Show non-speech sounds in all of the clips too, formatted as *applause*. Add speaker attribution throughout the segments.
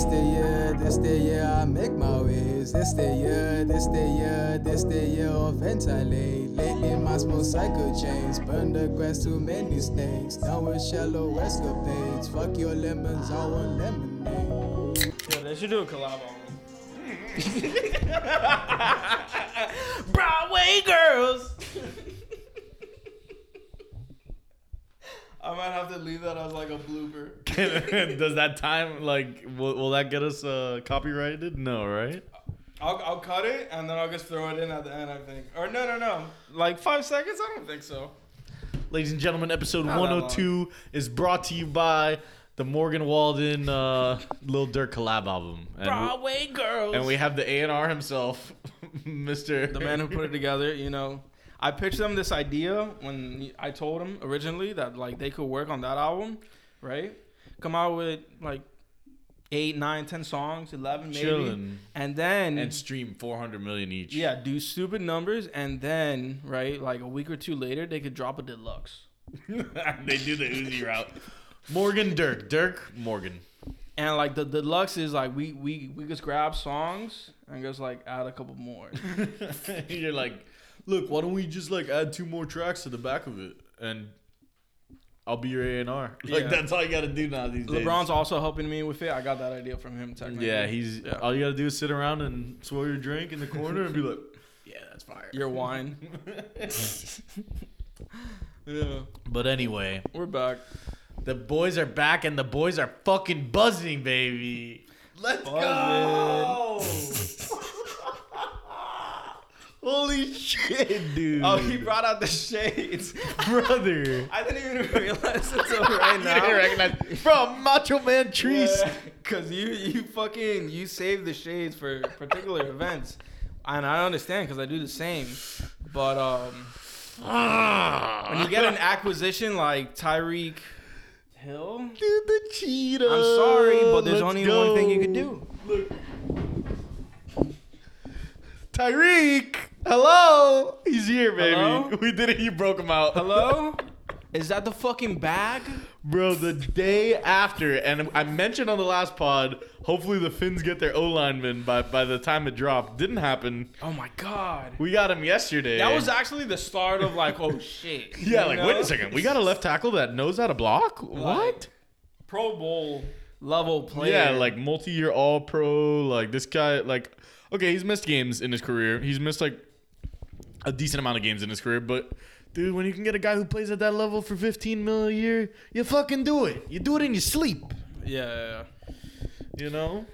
Speaker 1: This the year, this the year I make my ways. This the year, this the year, this the year of ventilate. Lately my small cycle chains burn the grass too many snakes. Down with shallow escapades. Fuck your lemons, I want lemonade.
Speaker 2: Yeah, they should do a collab album. *laughs* Broadway girls. *laughs* I might have to leave that as like a blooper. *laughs*
Speaker 3: Does that time like will, will that get us uh, copyrighted? No, right?
Speaker 2: I'll, I'll cut it and then I'll just throw it in at the end. I think. Or no, no, no. Like five seconds? I don't think so.
Speaker 3: Ladies and gentlemen, episode
Speaker 2: Not that
Speaker 3: 102 is brought to you by the Morgan Wallen uh, Lil Durk collab album. And we,
Speaker 2: Broadway girls.
Speaker 3: and we have the A&R himself, *laughs* Mr.
Speaker 2: the man who put it together. You know, I pitched them this idea when I told them originally that like they could work on that album, right? Come out with like eight, nine, ten songs, eleven maybe,
Speaker 3: Chillin'.
Speaker 2: and then
Speaker 3: and stream 400 million each.
Speaker 2: yeah, do stupid numbers, and then right like a week or two later they could drop a deluxe. *laughs*
Speaker 3: they do the Uzi route. Morgan Durk. Durk Morgan.
Speaker 2: And like the deluxe is like we we we just grab songs and just like add a couple more. *laughs*
Speaker 3: You're like, look, why don't we just like add two more tracks to the back of it and I'll be your A and R. *laughs* Like
Speaker 2: Yeah.
Speaker 3: that's all you got to do now these days.
Speaker 2: LeBron's also helping me with it. I got that idea from him. Technically,
Speaker 3: Yeah, he's
Speaker 2: Yeah.
Speaker 3: all you got to do is sit around and swirl your drink in the corner and be like, *laughs* yeah, that's fire.
Speaker 2: your wine. *laughs* yeah,
Speaker 3: But anyway,
Speaker 2: we're back.
Speaker 3: the boys are back and the boys are fucking buzzing, baby. Let's go. Holy shit, dude.
Speaker 2: Oh, he brought out the shades. *laughs*
Speaker 3: brother.
Speaker 2: I didn't even realize until right *laughs* now.
Speaker 3: Didn't recognize from Macho Man Trees.
Speaker 2: Cause you you fucking you save the shades for particular events, and I understand because I do the same. But um, when you get an *laughs* acquisition like Tyreek Hill,
Speaker 3: Dude, the cheetah.
Speaker 2: I'm sorry, but there's
Speaker 3: Let's
Speaker 2: only
Speaker 3: go.
Speaker 2: one thing you can do. Look.
Speaker 3: Tyreek, hello. He's here, baby.
Speaker 2: Hello? *laughs*
Speaker 3: We did it. You broke him out.
Speaker 2: Hello, *laughs* is that the fucking bag?
Speaker 3: Bro, the day after, and I mentioned on the last pod, hopefully the Finns get their O lineman by, by the time it dropped. Didn't happen.
Speaker 2: Oh my god.
Speaker 3: We got him yesterday.
Speaker 2: That was actually the start of like, oh *laughs* shit.
Speaker 3: Yeah,
Speaker 2: You
Speaker 3: like,
Speaker 2: know?
Speaker 3: wait a second. We got a left tackle that knows how to block? What?
Speaker 2: Pro Bowl level player.
Speaker 3: Yeah, like multi year all pro. Like, this guy, like, okay, he's missed games in his career. He's missed, like, a decent amount of games in his career, but. Dude, when you can get a guy who plays at that level for 15 mil a year, you fucking do it. You do it in your sleep.
Speaker 2: yeah, yeah,
Speaker 3: You know?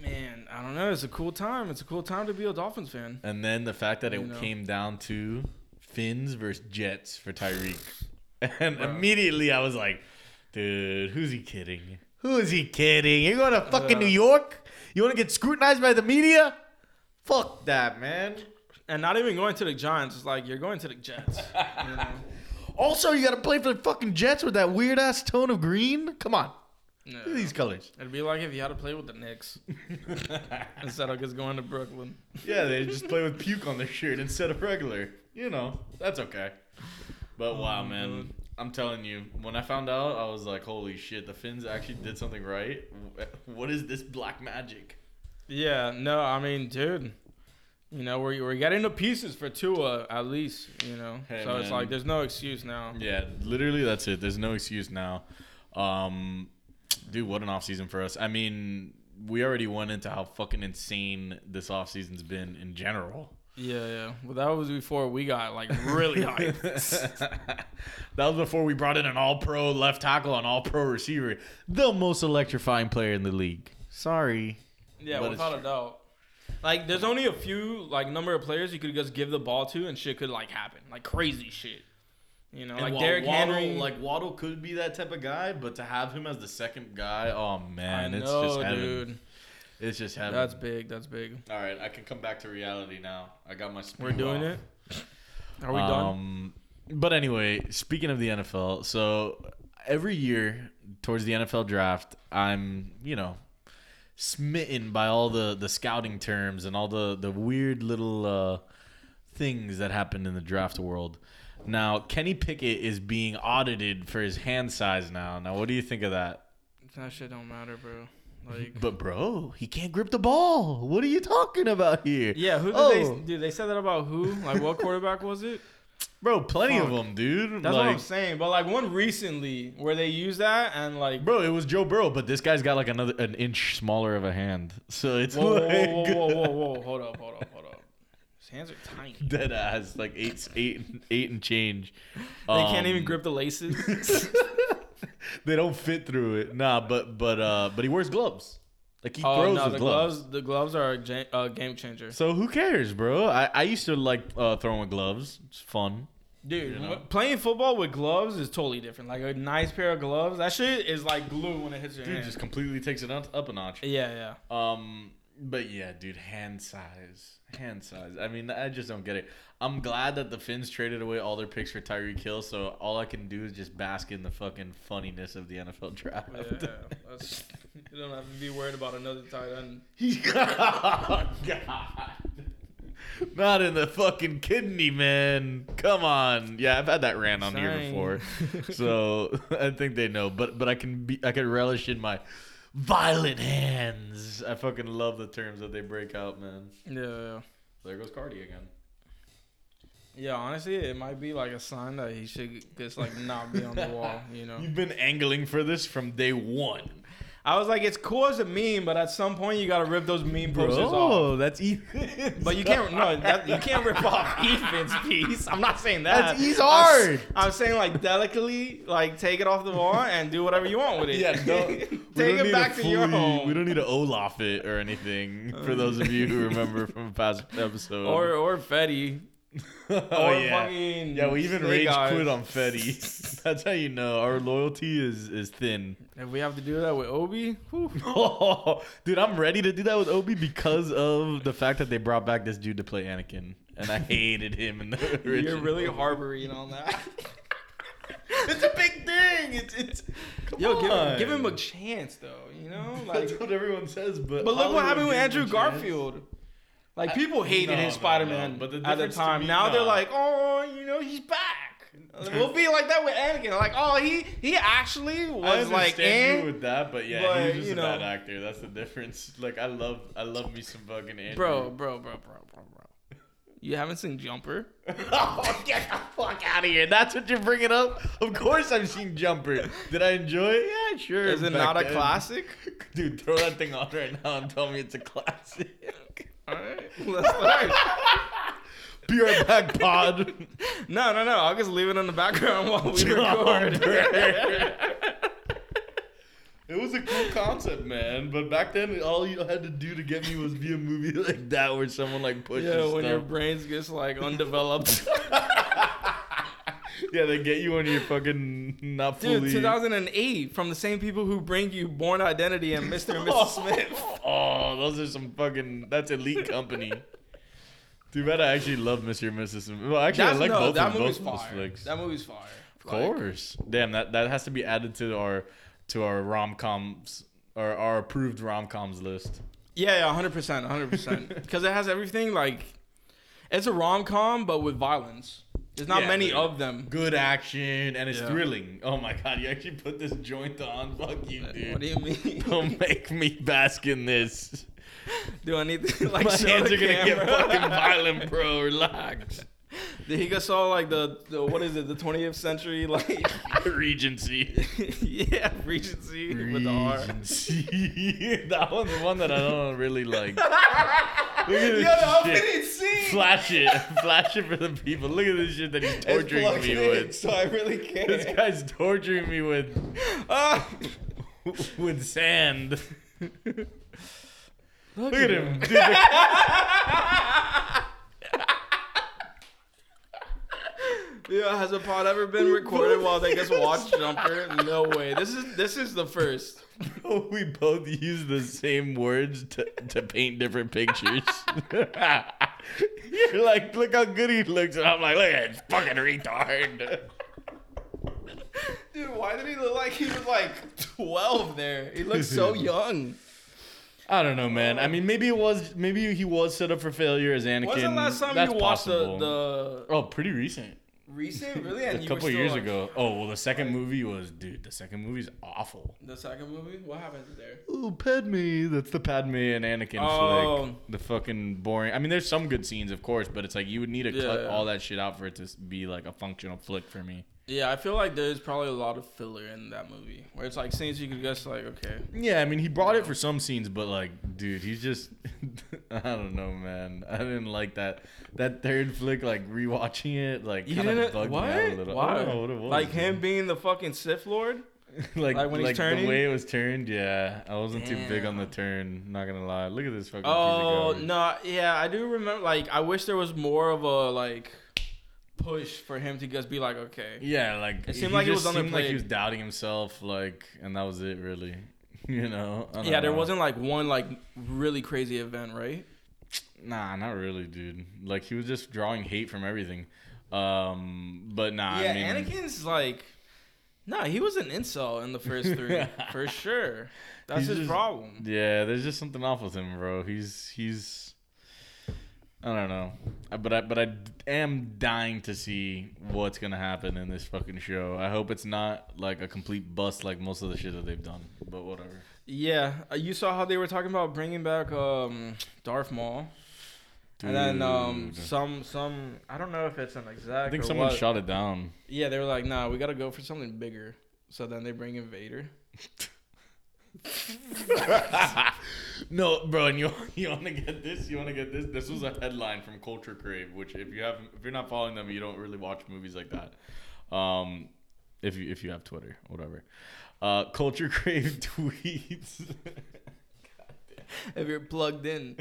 Speaker 2: man. I don't know. It's a cool time. It's a cool time to be a Dolphins fan.
Speaker 3: And then the fact that it
Speaker 2: know.
Speaker 3: came down to Finns versus Jets for Tyreek. *laughs* And immediately I was like, dude, who's he kidding? Who is he kidding? You're going to fucking
Speaker 2: Uh.
Speaker 3: New York? You want to get scrutinized by the media? Fuck that, man.
Speaker 2: And not even going to the Giants. It's like you're going to the Jets. you know? *laughs*
Speaker 3: Also, you got to play for the fucking Jets with that weird ass tone of green? Come on.
Speaker 2: No.
Speaker 3: Look at these colors.
Speaker 2: It'd be like if you had to play with the Knicks *laughs* instead of just going to Brooklyn.
Speaker 3: Yeah, they just play with puke on their shirt instead of regular. You know, that's okay. But wow, oh, man. I'm telling you, when I found out, I was like, holy shit, the Finns actually did something right. What is this black magic?
Speaker 2: Yeah, no, I mean, dude, you know, we're, we're getting the pieces for Tua at least, you know.
Speaker 3: Hey,
Speaker 2: so it's like there's no excuse now.
Speaker 3: Yeah, literally, that's it. There's no excuse now. Um, dude, what an offseason for us. I mean, we already went into how fucking insane this offseason's been in general.
Speaker 2: Yeah, yeah. But that was before we got like really *laughs* hyped. *laughs*
Speaker 3: that was before we brought in an all pro left tackle and all pro receiver. The most electrifying player in the league. Sorry.
Speaker 2: Yeah, without a doubt. Like, there's only a few like number of players you could just give the ball to and shit could like happen, like crazy shit. You know, like
Speaker 3: Wa-
Speaker 2: Derrick
Speaker 3: Waddle,
Speaker 2: Henry.
Speaker 3: Like Waddle could be that type of guy, but to have him as the second guy, oh man, it's just heaven.
Speaker 2: dude.
Speaker 3: It's just heaven.
Speaker 2: That's big. That's big.
Speaker 3: All right, I can come back to reality now. I got my.
Speaker 2: We're doing
Speaker 3: off.
Speaker 2: it. Are we done?
Speaker 3: Um, But anyway, speaking of the NFL, so every year towards the NFL draft, I'm you know smitten by all the the scouting terms and all the the weird little uh, things that happened in the draft world. Now, Kenny Pickett is being audited for his hand size now. Now, what do you think of that?
Speaker 2: That shit don't matter, bro. Like,
Speaker 3: But bro, he can't grip the ball. What are you talking about here?
Speaker 2: yeah, who did
Speaker 3: Oh.
Speaker 2: they? Dude, they said that about who? Like, what *laughs* quarterback was it?
Speaker 3: Bro, plenty of them, dude.
Speaker 2: That's what I'm saying. But like one recently where they used that and like,
Speaker 3: bro, it was Joe Burrow, but this guy's got like another an inch smaller of a hand, so it's
Speaker 2: whoa, whoa,
Speaker 3: like
Speaker 2: whoa, whoa, whoa, whoa, whoa, hold up, hold up, hold up. His hands are tiny.
Speaker 3: dead ass, like eight, eight, eight and change.
Speaker 2: They can't even
Speaker 3: Um,
Speaker 2: grip the laces. *laughs*
Speaker 3: They don't fit through it. Nah, but but uh, but he wears gloves. Like he
Speaker 2: oh
Speaker 3: throws
Speaker 2: no, the
Speaker 3: gloves.
Speaker 2: gloves. The gloves are a ja- uh, game changer.
Speaker 3: So who cares, bro? I, I used to like uh, throwing with gloves. It's fun.
Speaker 2: Dude,
Speaker 3: You know?
Speaker 2: playing football with gloves is totally different. Like a nice pair of gloves, that shit is like glue when it hits your hand.
Speaker 3: Dude, just completely takes it up, up a notch.
Speaker 2: yeah, yeah.
Speaker 3: Um, but yeah, dude, hand size, hand size. I mean, I just don't get it. I'm glad that the Finns traded away all their picks for Tyreek Hill, so all I can do is just bask in the fucking funniness of the NFL draft.
Speaker 2: Yeah, that's, you don't have to be worried about another tight end. *laughs*
Speaker 3: oh, God. Not in the fucking kidney, man. Come on. Yeah, I've had that rant on here before, *laughs* so *laughs* I think they know. But but I can be I can relish in my violent hands. I fucking love the terms that they break out, man.
Speaker 2: Yeah.
Speaker 3: There goes Carti again.
Speaker 2: Yeah, honestly, it might be like a sign that he should just like not be on the wall. You know, *laughs*
Speaker 3: You've been angling for this from day one,
Speaker 2: I was like, it's cool as a meme, but at some point you gotta rip those meme posters off.
Speaker 3: Oh, that's Ethan.
Speaker 2: But you can't no, that, you can't rip off *laughs* Ethan's piece. I'm not saying that.
Speaker 3: That's he's
Speaker 2: I'm,
Speaker 3: hard.
Speaker 2: I'm saying like delicately, like take it off the wall and do whatever you want with it.
Speaker 3: Yeah, *laughs* don't,
Speaker 2: take
Speaker 3: don't
Speaker 2: it back
Speaker 3: to
Speaker 2: to your home.
Speaker 3: We don't need to Olaf it or anything. For those of you who *laughs* remember from past episode,
Speaker 2: or or Fetty.
Speaker 3: Oh *laughs*
Speaker 2: or
Speaker 3: yeah,
Speaker 2: fucking
Speaker 3: yeah. We even rage
Speaker 2: Eyes.
Speaker 3: quit on Fetty. *laughs* *laughs* That's how you know our loyalty is is thin.
Speaker 2: If we have to do that with Obi,
Speaker 3: dude, I'm ready to do that with Obi because of the fact that they brought back this dude to play Anakin, and I hated him in the original.
Speaker 2: you're really harboring on that.
Speaker 3: It's a big thing. It's it's. Come
Speaker 2: Yo, give him,
Speaker 3: on.
Speaker 2: give him a chance though. You know, like.
Speaker 3: That's what everyone says, but
Speaker 2: But look what happened with Andrew. Garfield. Like people hated
Speaker 3: no,
Speaker 2: his
Speaker 3: no,
Speaker 2: Spider-Man
Speaker 3: no, but the
Speaker 2: at the time.
Speaker 3: me-
Speaker 2: now they're like, oh, you know, he's back. *laughs* We'll be like that with Anakin. Like, oh, he he actually
Speaker 3: I
Speaker 2: was like,
Speaker 3: understand you
Speaker 2: eh.
Speaker 3: with that, but yeah,
Speaker 2: but,
Speaker 3: he was just
Speaker 2: you
Speaker 3: a bad actor. That's the difference. *laughs* Like I love, I love me some fucking Andrew.
Speaker 2: bro, bro, bro, bro, bro, bro. You haven't seen Jumper? *laughs*
Speaker 3: oh, get the fuck out of here! That's what you're bringing up. Of course, I've seen Jumper. Did I enjoy it? Yeah, sure.
Speaker 2: Is it
Speaker 3: back
Speaker 2: not a
Speaker 3: then.
Speaker 2: classic?
Speaker 3: Dude, throw that thing on right now and tell me it's a classic.
Speaker 2: All right, *laughs* let's start.
Speaker 3: Be right back, pod. *laughs*
Speaker 2: No, no, no. I'll just leave it in the background while we record. *laughs*
Speaker 3: It was a cool concept, man. But back then, all you had to do to get me was be a movie like that where someone like pushes
Speaker 2: yeah, when your brains gets like undeveloped. *laughs*
Speaker 3: Yeah, they get you when you're fucking not fully.
Speaker 2: Dude, 2008 from the same people who bring you Bourne Identity and Mr. and Mrs. *laughs* Smith.
Speaker 3: Oh, those are some fucking. That's elite company. Too bad I actually love Mr. and Mrs. Smith. Well, actually,
Speaker 2: That's,
Speaker 3: I like
Speaker 2: no,
Speaker 3: both
Speaker 2: that
Speaker 3: of
Speaker 2: movie's
Speaker 3: both
Speaker 2: fire.
Speaker 3: flicks.
Speaker 2: That movie's fire.
Speaker 3: Of course. Damn, that that has to be added to our to our rom coms or our approved rom coms list.
Speaker 2: Yeah, yeah, 100%, 100%. Because it has everything like it's a rom-com but with violence. There's not
Speaker 3: Yeah,
Speaker 2: many of them.
Speaker 3: Good action and it's
Speaker 2: Yeah.
Speaker 3: thrilling. Oh my god, you actually put this joint on. Fuck you, dude.
Speaker 2: What do you mean?
Speaker 3: Don't make me bask in this. *laughs*
Speaker 2: do I need to like
Speaker 3: My hands are gonna get fucking violent, bro. Relax.
Speaker 2: Did *laughs* he just saw like the, the what is it? The 20th century *laughs* like *laughs*
Speaker 3: Regency.
Speaker 2: yeah, Regency with the R.
Speaker 3: Regency. that one's the one that I don't really like. Look at
Speaker 2: Yo,
Speaker 3: this
Speaker 2: the
Speaker 3: shit.
Speaker 2: opening scene.
Speaker 3: Flash it. Flash it for the people. Look at this shit that he's
Speaker 2: It's
Speaker 3: torturing
Speaker 2: plugged
Speaker 3: me
Speaker 2: in,
Speaker 3: with.
Speaker 2: so I really can't.
Speaker 3: This guy's torturing me with
Speaker 2: Ah.
Speaker 3: with sand.
Speaker 2: Look,
Speaker 3: Look at him. Dude, the-
Speaker 2: Yeah, has a pod ever been recorded while they just watch *laughs* Jumper? No way. This is this is the first.
Speaker 3: we both use the same words to, to paint different pictures. *laughs* You're like, look how good he looks, and I'm like, look at fucking retard.
Speaker 2: Dude, why did he look like he was like 12 there? He looks so *laughs* young.
Speaker 3: I don't know, man. I mean, maybe it was, maybe he was set up for failure as Anakin.
Speaker 2: When's the last time
Speaker 3: That's
Speaker 2: you watched the,
Speaker 3: possible.
Speaker 2: the
Speaker 3: Oh, pretty recent.
Speaker 2: Recent, *laughs* really? And
Speaker 3: a couple years
Speaker 2: like-
Speaker 3: ago. Oh well, the second movie was dude. The second movie's awful.
Speaker 2: The second movie? What happened there?
Speaker 3: Oh, Padme. That's the Padme and Anakin
Speaker 2: Oh.
Speaker 3: flick. The fucking boring. I mean, there's some good scenes, of course, but it's like you would need to cut
Speaker 2: Yeah.
Speaker 3: all that shit out for it to be like a functional flick for me.
Speaker 2: Yeah, I feel like there's probably a lot of filler in that movie where it's like scenes you could guess like, okay.
Speaker 3: Yeah, I mean, he brought it for some scenes, but like, dude, he's just. *laughs* I don't know, man. I didn't like that. That third flick, like rewatching it, like
Speaker 2: You
Speaker 3: kind of bugged
Speaker 2: what?
Speaker 3: me out a little. I
Speaker 2: Why?
Speaker 3: what
Speaker 2: like him
Speaker 3: man.
Speaker 2: being the fucking Sith Lord? *laughs*
Speaker 3: like,
Speaker 2: like when he's
Speaker 3: like
Speaker 2: turning?
Speaker 3: the way it was turned. Yeah, I wasn't too big on the turn. Not gonna lie. Look at this fucking.
Speaker 2: Oh no, yeah, I do remember. Like, I wish there was more of a like push for him to just be like, okay.
Speaker 3: Yeah, like
Speaker 2: It seemed like it
Speaker 3: just
Speaker 2: was
Speaker 3: seemed like he was doubting himself, like, and that was it, really. *laughs* You know?
Speaker 2: Yeah, there
Speaker 3: know.
Speaker 2: wasn't like one like really crazy event, right?
Speaker 3: Nah, not really, dude. Like he was just drawing hate from everything. Um, but nah,
Speaker 2: yeah,
Speaker 3: I mean,
Speaker 2: Anakin's like, nah, he was an insult in the first three *laughs* for sure. That's his
Speaker 3: just-
Speaker 2: problem.
Speaker 3: Yeah, there's just something off with him, bro. He's he's I don't know. But I but I am dying to see what's going to happen in this fucking show. I hope it's not like a complete bust like most of the shit that they've done. But whatever.
Speaker 2: Yeah, uh, you saw how they were talking about bringing back um Darth Maul, and then um some some I don't know if it's an exact.
Speaker 3: I think someone
Speaker 2: what.
Speaker 3: shot it down.
Speaker 2: Yeah, they were like, nah, we gotta go for something bigger. So then they bring in Vader. *laughs* *laughs*
Speaker 3: no, bro, and you *laughs* you want to get this? You want to get this? This was a headline from Culture Crave, which if you haven't, if you're not following them, you don't really watch movies like that. Um, if you if you have Twitter, whatever. Uh, Culture Crave *laughs* tweets.
Speaker 2: If you're plugged in.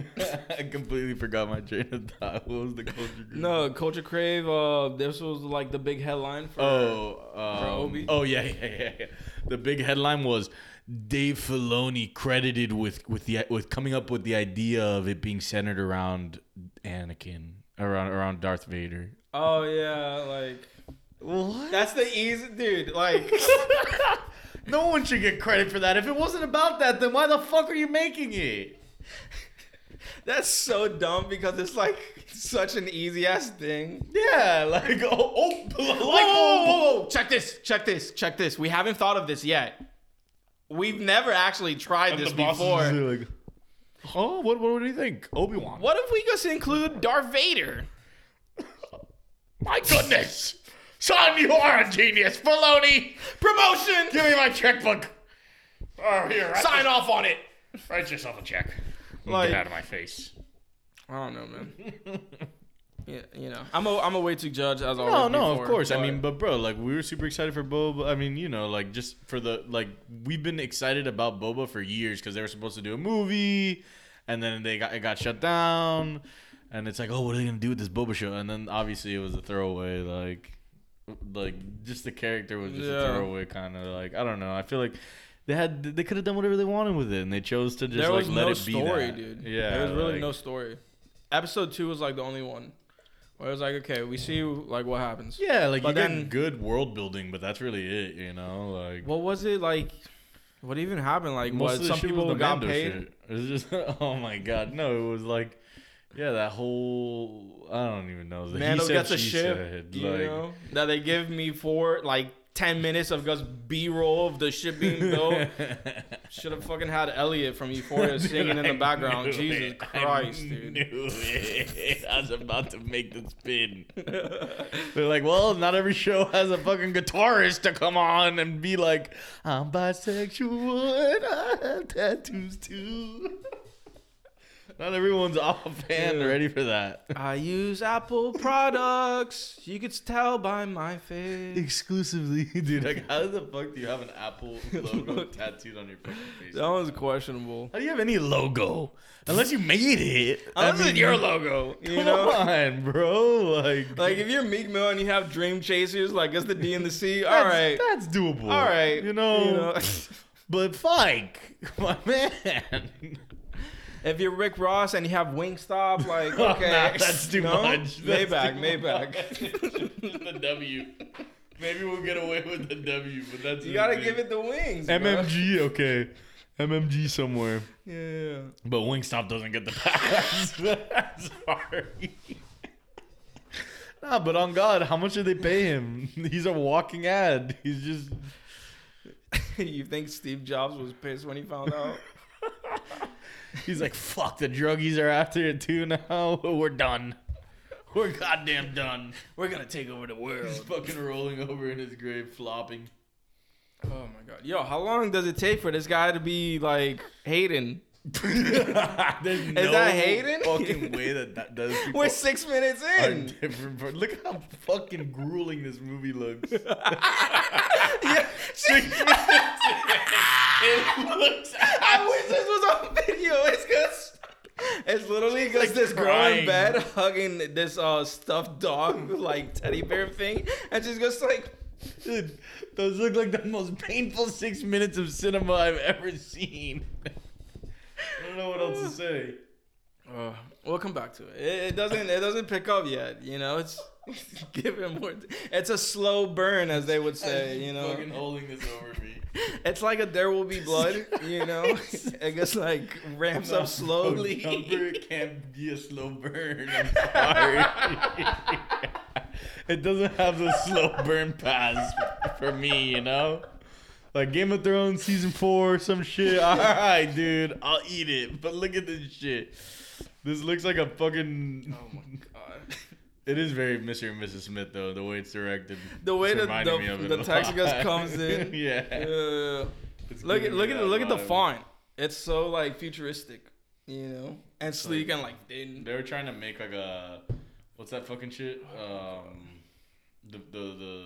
Speaker 3: I completely forgot my train of thought. What was the Culture Crave?
Speaker 2: No, Culture Crave. Uh, this was like the big headline for.
Speaker 3: Oh, um,
Speaker 2: Obi?
Speaker 3: oh yeah, yeah, yeah, yeah. The big headline was Dave Filoni credited with with the with coming up with the idea of it being centered around Anakin, around around Darth Vader.
Speaker 2: Oh yeah, like
Speaker 3: What?
Speaker 2: that's the easy dude. Like *laughs*
Speaker 3: no one should get credit for that. If it wasn't about that, then why the fuck are you making it? *laughs*
Speaker 2: that's so dumb because it's like such an easy ass thing.
Speaker 3: Yeah, like oh, oh like
Speaker 2: Whoa,
Speaker 3: oh,
Speaker 2: whoa, whoa, oh. whoa, check this, check this, check this. We haven't thought of this yet. We've never actually tried
Speaker 3: And
Speaker 2: this
Speaker 3: the boss is
Speaker 2: before.
Speaker 3: like, oh, what what do you think, Obi Wan?
Speaker 2: What if we just include Darth Vader? *laughs*
Speaker 3: My goodness, son, you are a genius, Filoni.
Speaker 2: Promotion!
Speaker 3: Give me my checkbook. Oh, here, write
Speaker 2: Sign off on it.
Speaker 3: Write yourself a check.
Speaker 2: Like-
Speaker 3: Get out of my face.
Speaker 2: I don't know, man. *laughs* yeah, you know, I'm a I'm a way to judge as always.
Speaker 3: No, no,
Speaker 2: before,
Speaker 3: of course. I mean, but bro, like we were super excited for Boba. I mean, you know, like just for the like we've been excited about Boba for years because they were supposed to do a movie, and then they got it got shut down, and it's like, oh, what are they gonna do with this Boba show? And then obviously it was a throwaway, like, like just the character was just a throwaway kind of like I don't know. I feel like. They had they could have done whatever they wanted with it, and they chose to just
Speaker 2: there
Speaker 3: like
Speaker 2: was
Speaker 3: let
Speaker 2: no
Speaker 3: it be
Speaker 2: story,
Speaker 3: that.
Speaker 2: dude.
Speaker 3: Yeah,
Speaker 2: there was really
Speaker 3: like-
Speaker 2: no story. Episode two was like the only one where it was like, okay, we see like what happens.
Speaker 3: Yeah, like
Speaker 2: But
Speaker 3: you
Speaker 2: then-
Speaker 3: get good world building, but that's really it, you know. Like
Speaker 2: What was it like? What even happened? Like,
Speaker 3: most
Speaker 2: what
Speaker 3: of the
Speaker 2: some people
Speaker 3: the
Speaker 2: got paid?
Speaker 3: shit. *laughs* It was just *laughs* oh my god, no, it was like yeah, that whole I don't even know.
Speaker 2: Mando
Speaker 3: said,
Speaker 2: gets a ship,
Speaker 3: said,
Speaker 2: you
Speaker 3: like,
Speaker 2: know, that they give me for like ten minutes of just B roll of the ship being *laughs* built. Should have fucking had Elliot from Euphoria *laughs* singing in the background. Jesus
Speaker 3: it.
Speaker 2: Christ,
Speaker 3: I
Speaker 2: dude.
Speaker 3: Knew it. I was about to make the spin. *laughs* They're like, well, not every show has a fucking guitarist to come on and be like, I'm bisexual and I have tattoos too. Not everyone's *laughs* off and ready for that.
Speaker 2: I use Apple products. You could tell by my face.
Speaker 3: Exclusively, *laughs* dude. Like, how the fuck do you have an Apple *laughs* logo tattooed on your fucking face?
Speaker 2: That one's questionable.
Speaker 3: How do you have any logo unless you made it?
Speaker 2: Unless
Speaker 3: I
Speaker 2: it's
Speaker 3: mean,
Speaker 2: your logo, you
Speaker 3: Come
Speaker 2: know.
Speaker 3: on, bro. Like,
Speaker 2: Like if you're Meek Mill and you have Dream Chasers, like it's the D and the C. All
Speaker 3: that's,
Speaker 2: right,
Speaker 3: that's doable.
Speaker 2: all right.
Speaker 3: you know.
Speaker 2: you know.
Speaker 3: But Fike, my man.
Speaker 2: If you're Rick Ross and you have Wingstop, *laughs* like
Speaker 3: Oh,
Speaker 2: okay,
Speaker 3: nah, that's too
Speaker 2: No?
Speaker 3: much. That's
Speaker 2: Maybach,
Speaker 3: too
Speaker 2: Maybach. *laughs*
Speaker 3: the W. Maybe we'll get away with the W, but that's
Speaker 2: You gotta give it the wings. bro.
Speaker 3: MMG. Okay, MMG somewhere.
Speaker 2: Yeah.
Speaker 3: But Wingstop doesn't get the pass. *laughs* Sorry. Nah, but on God, how much did they pay him? He's a walking ad. He's just
Speaker 2: you think Steve Jobs was pissed when he found out?
Speaker 3: He's like, fuck the druggies are after it too now. *laughs* We're done. We're goddamn done.
Speaker 2: We're gonna take over the world.
Speaker 3: He's fucking rolling over in his grave, flopping.
Speaker 2: Oh my god. Yo, how long does it take for this guy to be like Hayden? *laughs*
Speaker 3: There's no
Speaker 2: that Hayden?
Speaker 3: fucking way that that does. *laughs*
Speaker 2: We're six minutes in.
Speaker 3: different. Look how fucking grueling this movie looks.
Speaker 2: yeah.
Speaker 3: Six minutes. It looks.
Speaker 2: I wish this was on video. It's cause it's literally because
Speaker 3: like,
Speaker 2: this girl in bed hugging this uh stuffed dog like teddy bear thing, and she's just like,
Speaker 3: Dude, those look like the most painful six minutes of cinema I've ever seen. I don't know what else to say.
Speaker 2: uh, we'll come back to it. it. It doesn't it doesn't pick up yet. You know, it's *laughs* give it more. It's a slow burn, as they would say. *laughs* You know,
Speaker 3: fucking holding this over me. *laughs*
Speaker 2: it's like a there will be blood. You know, *laughs* *laughs* it just like ramps up slowly.
Speaker 3: Jumper can't be a slow burn. I'm sorry. it doesn't have the slow burn pass for me, you know? Like Game of Thrones season four, some shit. All right, dude, I'll eat it. But look at this shit. This looks like a fucking.
Speaker 2: Oh my god.
Speaker 3: It is very Mr. and Mrs. Smith though, the way it's directed.
Speaker 2: The way
Speaker 3: It's
Speaker 2: that
Speaker 3: me
Speaker 2: the, the text just *laughs* comes in.
Speaker 3: yeah.
Speaker 2: Uh, look at look at look at the font. It's so like futuristic, you know, and sleek and like thin.
Speaker 3: They were trying to make like a what's that fucking shit? Um, the the the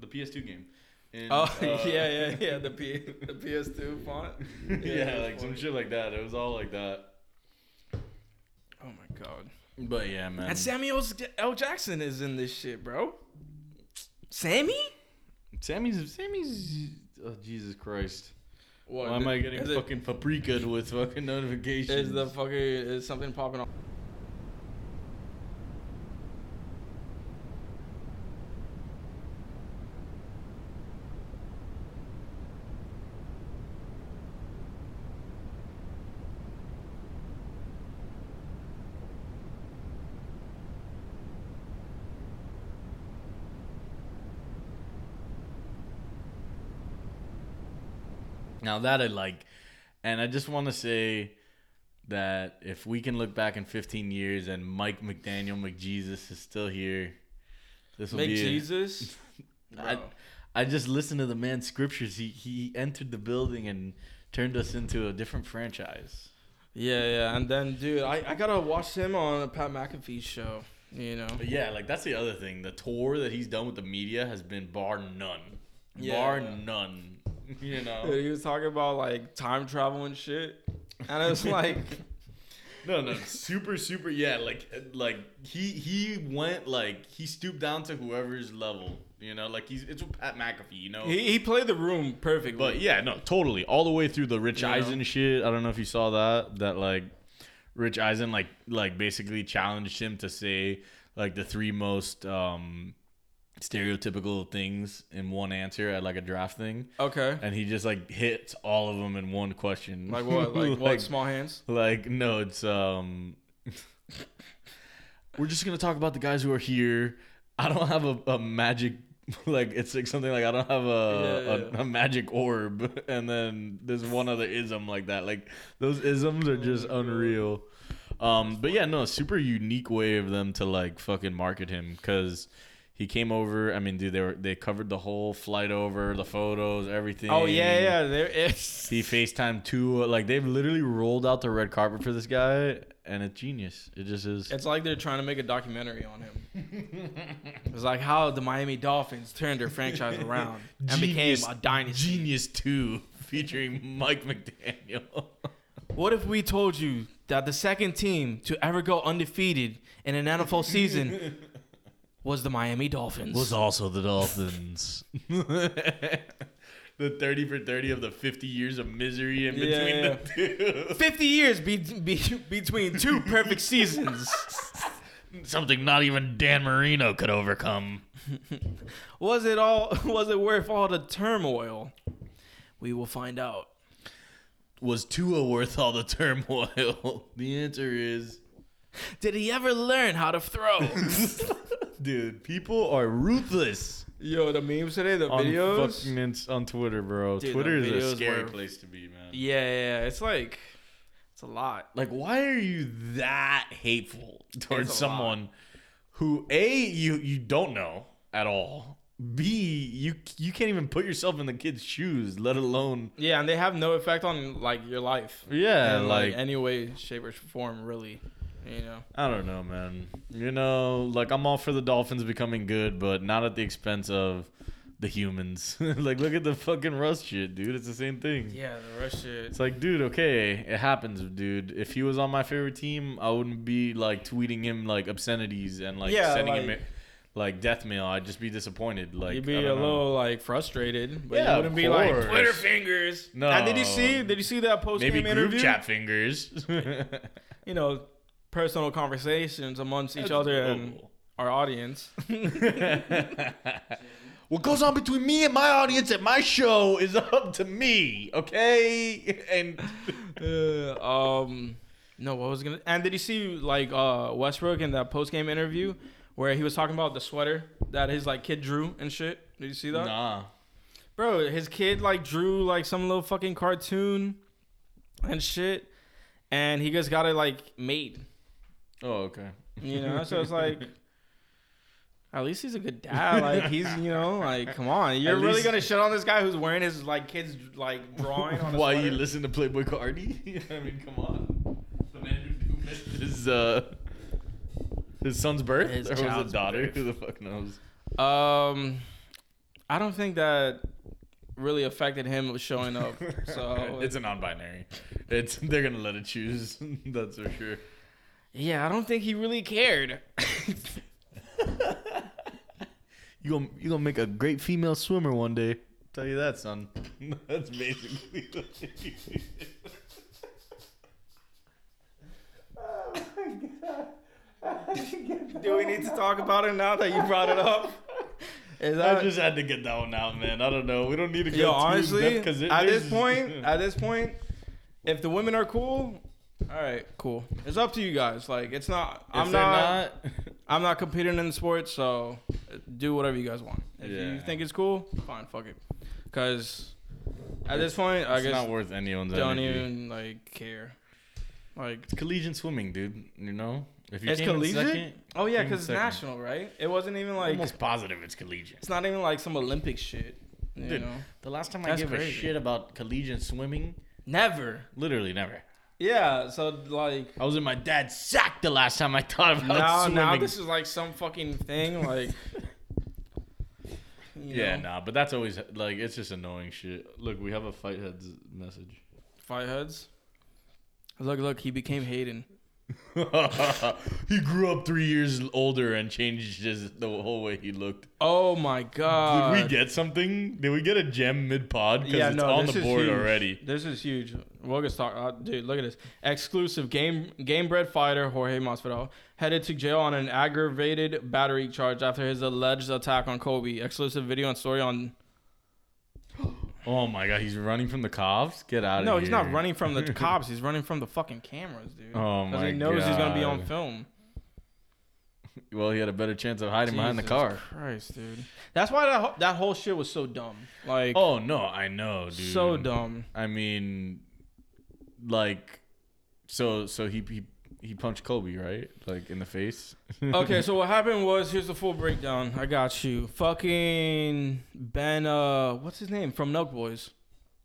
Speaker 3: the PS2 game.
Speaker 2: Oh *laughs*
Speaker 3: uh,
Speaker 2: yeah, yeah, yeah. *laughs* The P the PS2 font.
Speaker 3: yeah,
Speaker 2: that's
Speaker 3: like some shit like that. It was all like that.
Speaker 2: Oh my god.
Speaker 3: But yeah, man.
Speaker 2: And Samuel L. Jackson is in this shit, bro. Sammy?
Speaker 3: Sammy's Sammy's. Oh Jesus Christ!
Speaker 2: What?
Speaker 3: Why am I getting
Speaker 2: is it-
Speaker 3: fucking paprika with fucking *laughs* notifications?
Speaker 2: Is the fucking is something popping off?
Speaker 3: Now that I like, and I just want to say that if we can look back in 15 years and Mike McDaniel McJesus is still here, this will be. a-
Speaker 2: Jesus. *laughs*
Speaker 3: I, I just listened to the man's scriptures. He he entered the building and turned us into a different franchise.
Speaker 2: Yeah, yeah. And then, dude, I, I gotta watch him on a Pat McAfee show. You know.
Speaker 3: But yeah, like that's the other thing. The tour that he's done with the media has been bar none.
Speaker 2: Yeah.
Speaker 3: Bar none. *laughs* You know.
Speaker 2: He was talking about like time travel and shit, and it was *laughs* like,
Speaker 3: No, no, super, super. Yeah, like, like he he went like he stooped down to whoever's level. You know, like he's it's with Pat McAfee. You know,
Speaker 2: he, he played the room perfectly.
Speaker 3: but yeah, no, totally, all the way through the Rich
Speaker 2: You know?
Speaker 3: Eisen shit. I don't know if you saw that. That like Rich Eisen like like basically challenged him to say like the three most um stereotypical things in one answer at like a draft thing,
Speaker 2: okay,
Speaker 3: and he just like hits all of them in one question.
Speaker 2: like what? Like, *laughs* what? Small hands.
Speaker 3: Like no, it's um. *laughs* we're just gonna talk about the guys who are here. I don't have a, a magic *laughs* like it's like something like I don't have a,
Speaker 2: Yeah,
Speaker 3: a, a magic orb, and then there's one other ism like that. Like those isms are just
Speaker 2: Oh,
Speaker 3: unreal. Um, but yeah, no, super unique way of them to like fucking market him because he came over. I mean, dude, they were they covered the whole flight over, the photos, everything.
Speaker 2: Oh yeah, yeah. There is.
Speaker 3: He FaceTime two. Like they've literally rolled out the red carpet for this guy, and it's genius. It just is.
Speaker 2: It's like they're trying to make a documentary on him. *laughs* It's like how the Miami Dolphins turned their franchise around and became a dynasty.
Speaker 3: Genius two, *laughs* featuring Mike McDaniel.
Speaker 2: What if we told you that the second team to ever go undefeated in an NFL season *laughs* was the Miami Dolphins?
Speaker 3: Was also the Dolphins. *laughs* the thirty for thirty of the fifty years of misery in between
Speaker 2: Yeah.
Speaker 3: the two. *laughs*
Speaker 2: 50 years be, be, between two perfect seasons. *laughs*
Speaker 3: Something not even Dan Marino could overcome.
Speaker 2: Was it all was it worth all the turmoil? We will find out.
Speaker 3: Was Tua worth all the turmoil? The answer is
Speaker 2: Did he ever learn how to throw?
Speaker 3: Dude, people are ruthless
Speaker 2: Yo, the memes today, the
Speaker 3: on
Speaker 2: videos.
Speaker 3: fucking ins- on Twitter, bro.
Speaker 2: Dude,
Speaker 3: Twitter
Speaker 2: the
Speaker 3: is a
Speaker 2: videos
Speaker 3: scary
Speaker 2: were-
Speaker 3: place to be, man.
Speaker 2: Yeah, yeah, yeah, it's like it's a lot.
Speaker 3: Like, why are you that hateful towards
Speaker 2: It's a lot.
Speaker 3: someone who a you you don't know at all? B you you can't even put yourself in the kid's shoes, let alone
Speaker 2: Yeah, and they have no effect on like your life.
Speaker 3: yeah,
Speaker 2: in,
Speaker 3: like
Speaker 2: any way, shape, or form, really. You know.
Speaker 3: I don't know, man. You know, like I'm all for the Dolphins becoming good, but not at the expense of the humans. *laughs* like, look at the fucking Russ shit, dude. It's the same thing.
Speaker 2: Yeah, the rush shit.
Speaker 3: It's like, dude, okay, it happens, dude. If he was on my favorite team, I wouldn't be like tweeting him like obscenities and like
Speaker 2: Yeah,
Speaker 3: sending him
Speaker 2: like-
Speaker 3: like death mail. I'd just be disappointed. Like,
Speaker 2: You'd be a
Speaker 3: know.
Speaker 2: little like frustrated, but
Speaker 3: Yeah,
Speaker 2: you wouldn't be like. Twitter fingers.
Speaker 3: No.
Speaker 2: And did you see? Did you see that post game interview?
Speaker 3: maybe group chat fingers. *laughs*
Speaker 2: You know, personal conversations amongst each other and our audience. *laughs* *laughs*
Speaker 3: what goes on between me and my audience at my show is *laughs* up to me, okay? And
Speaker 2: Uh, um, no, what was gonna? And did you see like uh Westbrook in that post game interview where he was talking about the sweater that his like kid drew and shit? Did you see that?
Speaker 3: nah,
Speaker 2: Bro, his kid like drew like some little fucking cartoon and shit, and he just got it like made.
Speaker 3: Oh okay.
Speaker 2: You know, so it's *laughs* like. At least he's a good dad. *laughs* Like he's, you know, like come on, you're
Speaker 3: At
Speaker 2: really
Speaker 3: least-
Speaker 2: gonna shit on this guy who's wearing his like kid's like drawing on. His
Speaker 3: Why you
Speaker 2: sweater?
Speaker 3: listen to Playboi Carti? *laughs* I mean, come on. The man who missed his uh his son's birth
Speaker 2: His
Speaker 3: or was it
Speaker 2: child's
Speaker 3: daughter? Who the fuck knows?
Speaker 2: Um, I don't think that really affected him showing up. So
Speaker 3: it's a non-binary. It's they're gonna let it choose. That's for sure.
Speaker 2: Yeah, I don't think he really cared. *laughs*
Speaker 3: You gonna you gonna make a great female swimmer one day. Tell you that, son. *laughs* That's basically. what it is. *laughs*
Speaker 2: Do we need to talk about it now that you brought it up? Is
Speaker 3: I just had to get that one out, man. I don't know. We don't need to go
Speaker 2: yo?
Speaker 3: too
Speaker 2: Honestly,
Speaker 3: because
Speaker 2: at this point, at this point, if the women are cool, all right, cool. It's up to you guys. Like it's not. I'm not, *laughs* I'm not competing in the sport, so uh, do whatever you guys want. If you think it's cool, fine, fuck it. Cause at this point, I guess
Speaker 3: it's
Speaker 2: guess
Speaker 3: not worth anyone's
Speaker 2: don't
Speaker 3: energy.
Speaker 2: even like care. Like
Speaker 3: It's collegiate swimming, dude. You know, if you
Speaker 2: it's
Speaker 3: came in
Speaker 2: collegiate.
Speaker 3: second,
Speaker 2: oh yeah, because it's national, right? It wasn't even like
Speaker 3: almost positive it's collegiate.
Speaker 2: it's not even like some Olympic shit. You
Speaker 3: Dude.
Speaker 2: know,
Speaker 3: The last time I
Speaker 2: That's
Speaker 3: gave a shit about collegiate swimming,
Speaker 2: never.
Speaker 3: literally never.
Speaker 2: Yeah, so like
Speaker 3: I was in my dad's sack the last time I thought about
Speaker 2: now,
Speaker 3: swimming.
Speaker 2: now this is like some fucking thing. Like,
Speaker 3: yeah,
Speaker 2: know,
Speaker 3: nah, but that's always like it's just annoying shit. Look, we have a fight heads message.
Speaker 2: fight heads. Look, look, he became Hayden. *laughs*
Speaker 3: he grew up three years older and changed his the whole way he looked.
Speaker 2: Oh my god!
Speaker 3: Did we get something? Did we get a gem mid pod? Because
Speaker 2: Yeah,
Speaker 3: it's
Speaker 2: no,
Speaker 3: on
Speaker 2: this
Speaker 3: the board
Speaker 2: huge.
Speaker 3: already.
Speaker 2: This is huge. We'll get talk, uh, dude. Look at this exclusive game game bred fighter Jorge Masvidal headed to jail on an aggravated battery charge after his alleged attack on Colby. Exclusive video and story on. *gasps*
Speaker 3: Oh my god, he's running from the cops. Get out of
Speaker 2: No,
Speaker 3: here!
Speaker 2: No, he's not running from the *laughs* cops. He's running from the fucking cameras, dude.
Speaker 3: Oh my god.
Speaker 2: Because he knows he's gonna be on film. *laughs*
Speaker 3: Well, he had a better chance of hiding behind the car.
Speaker 2: Christ, dude. That's why that that whole shit was so dumb. Like,
Speaker 3: Oh no, I know, dude.
Speaker 2: so dumb.
Speaker 3: I mean, like, so so he he he punched Colby right, like in the face. *laughs*
Speaker 2: okay, so what happened was here's the full breakdown. I got you. Fucking Ben, uh, what's his name from Nelk Boys,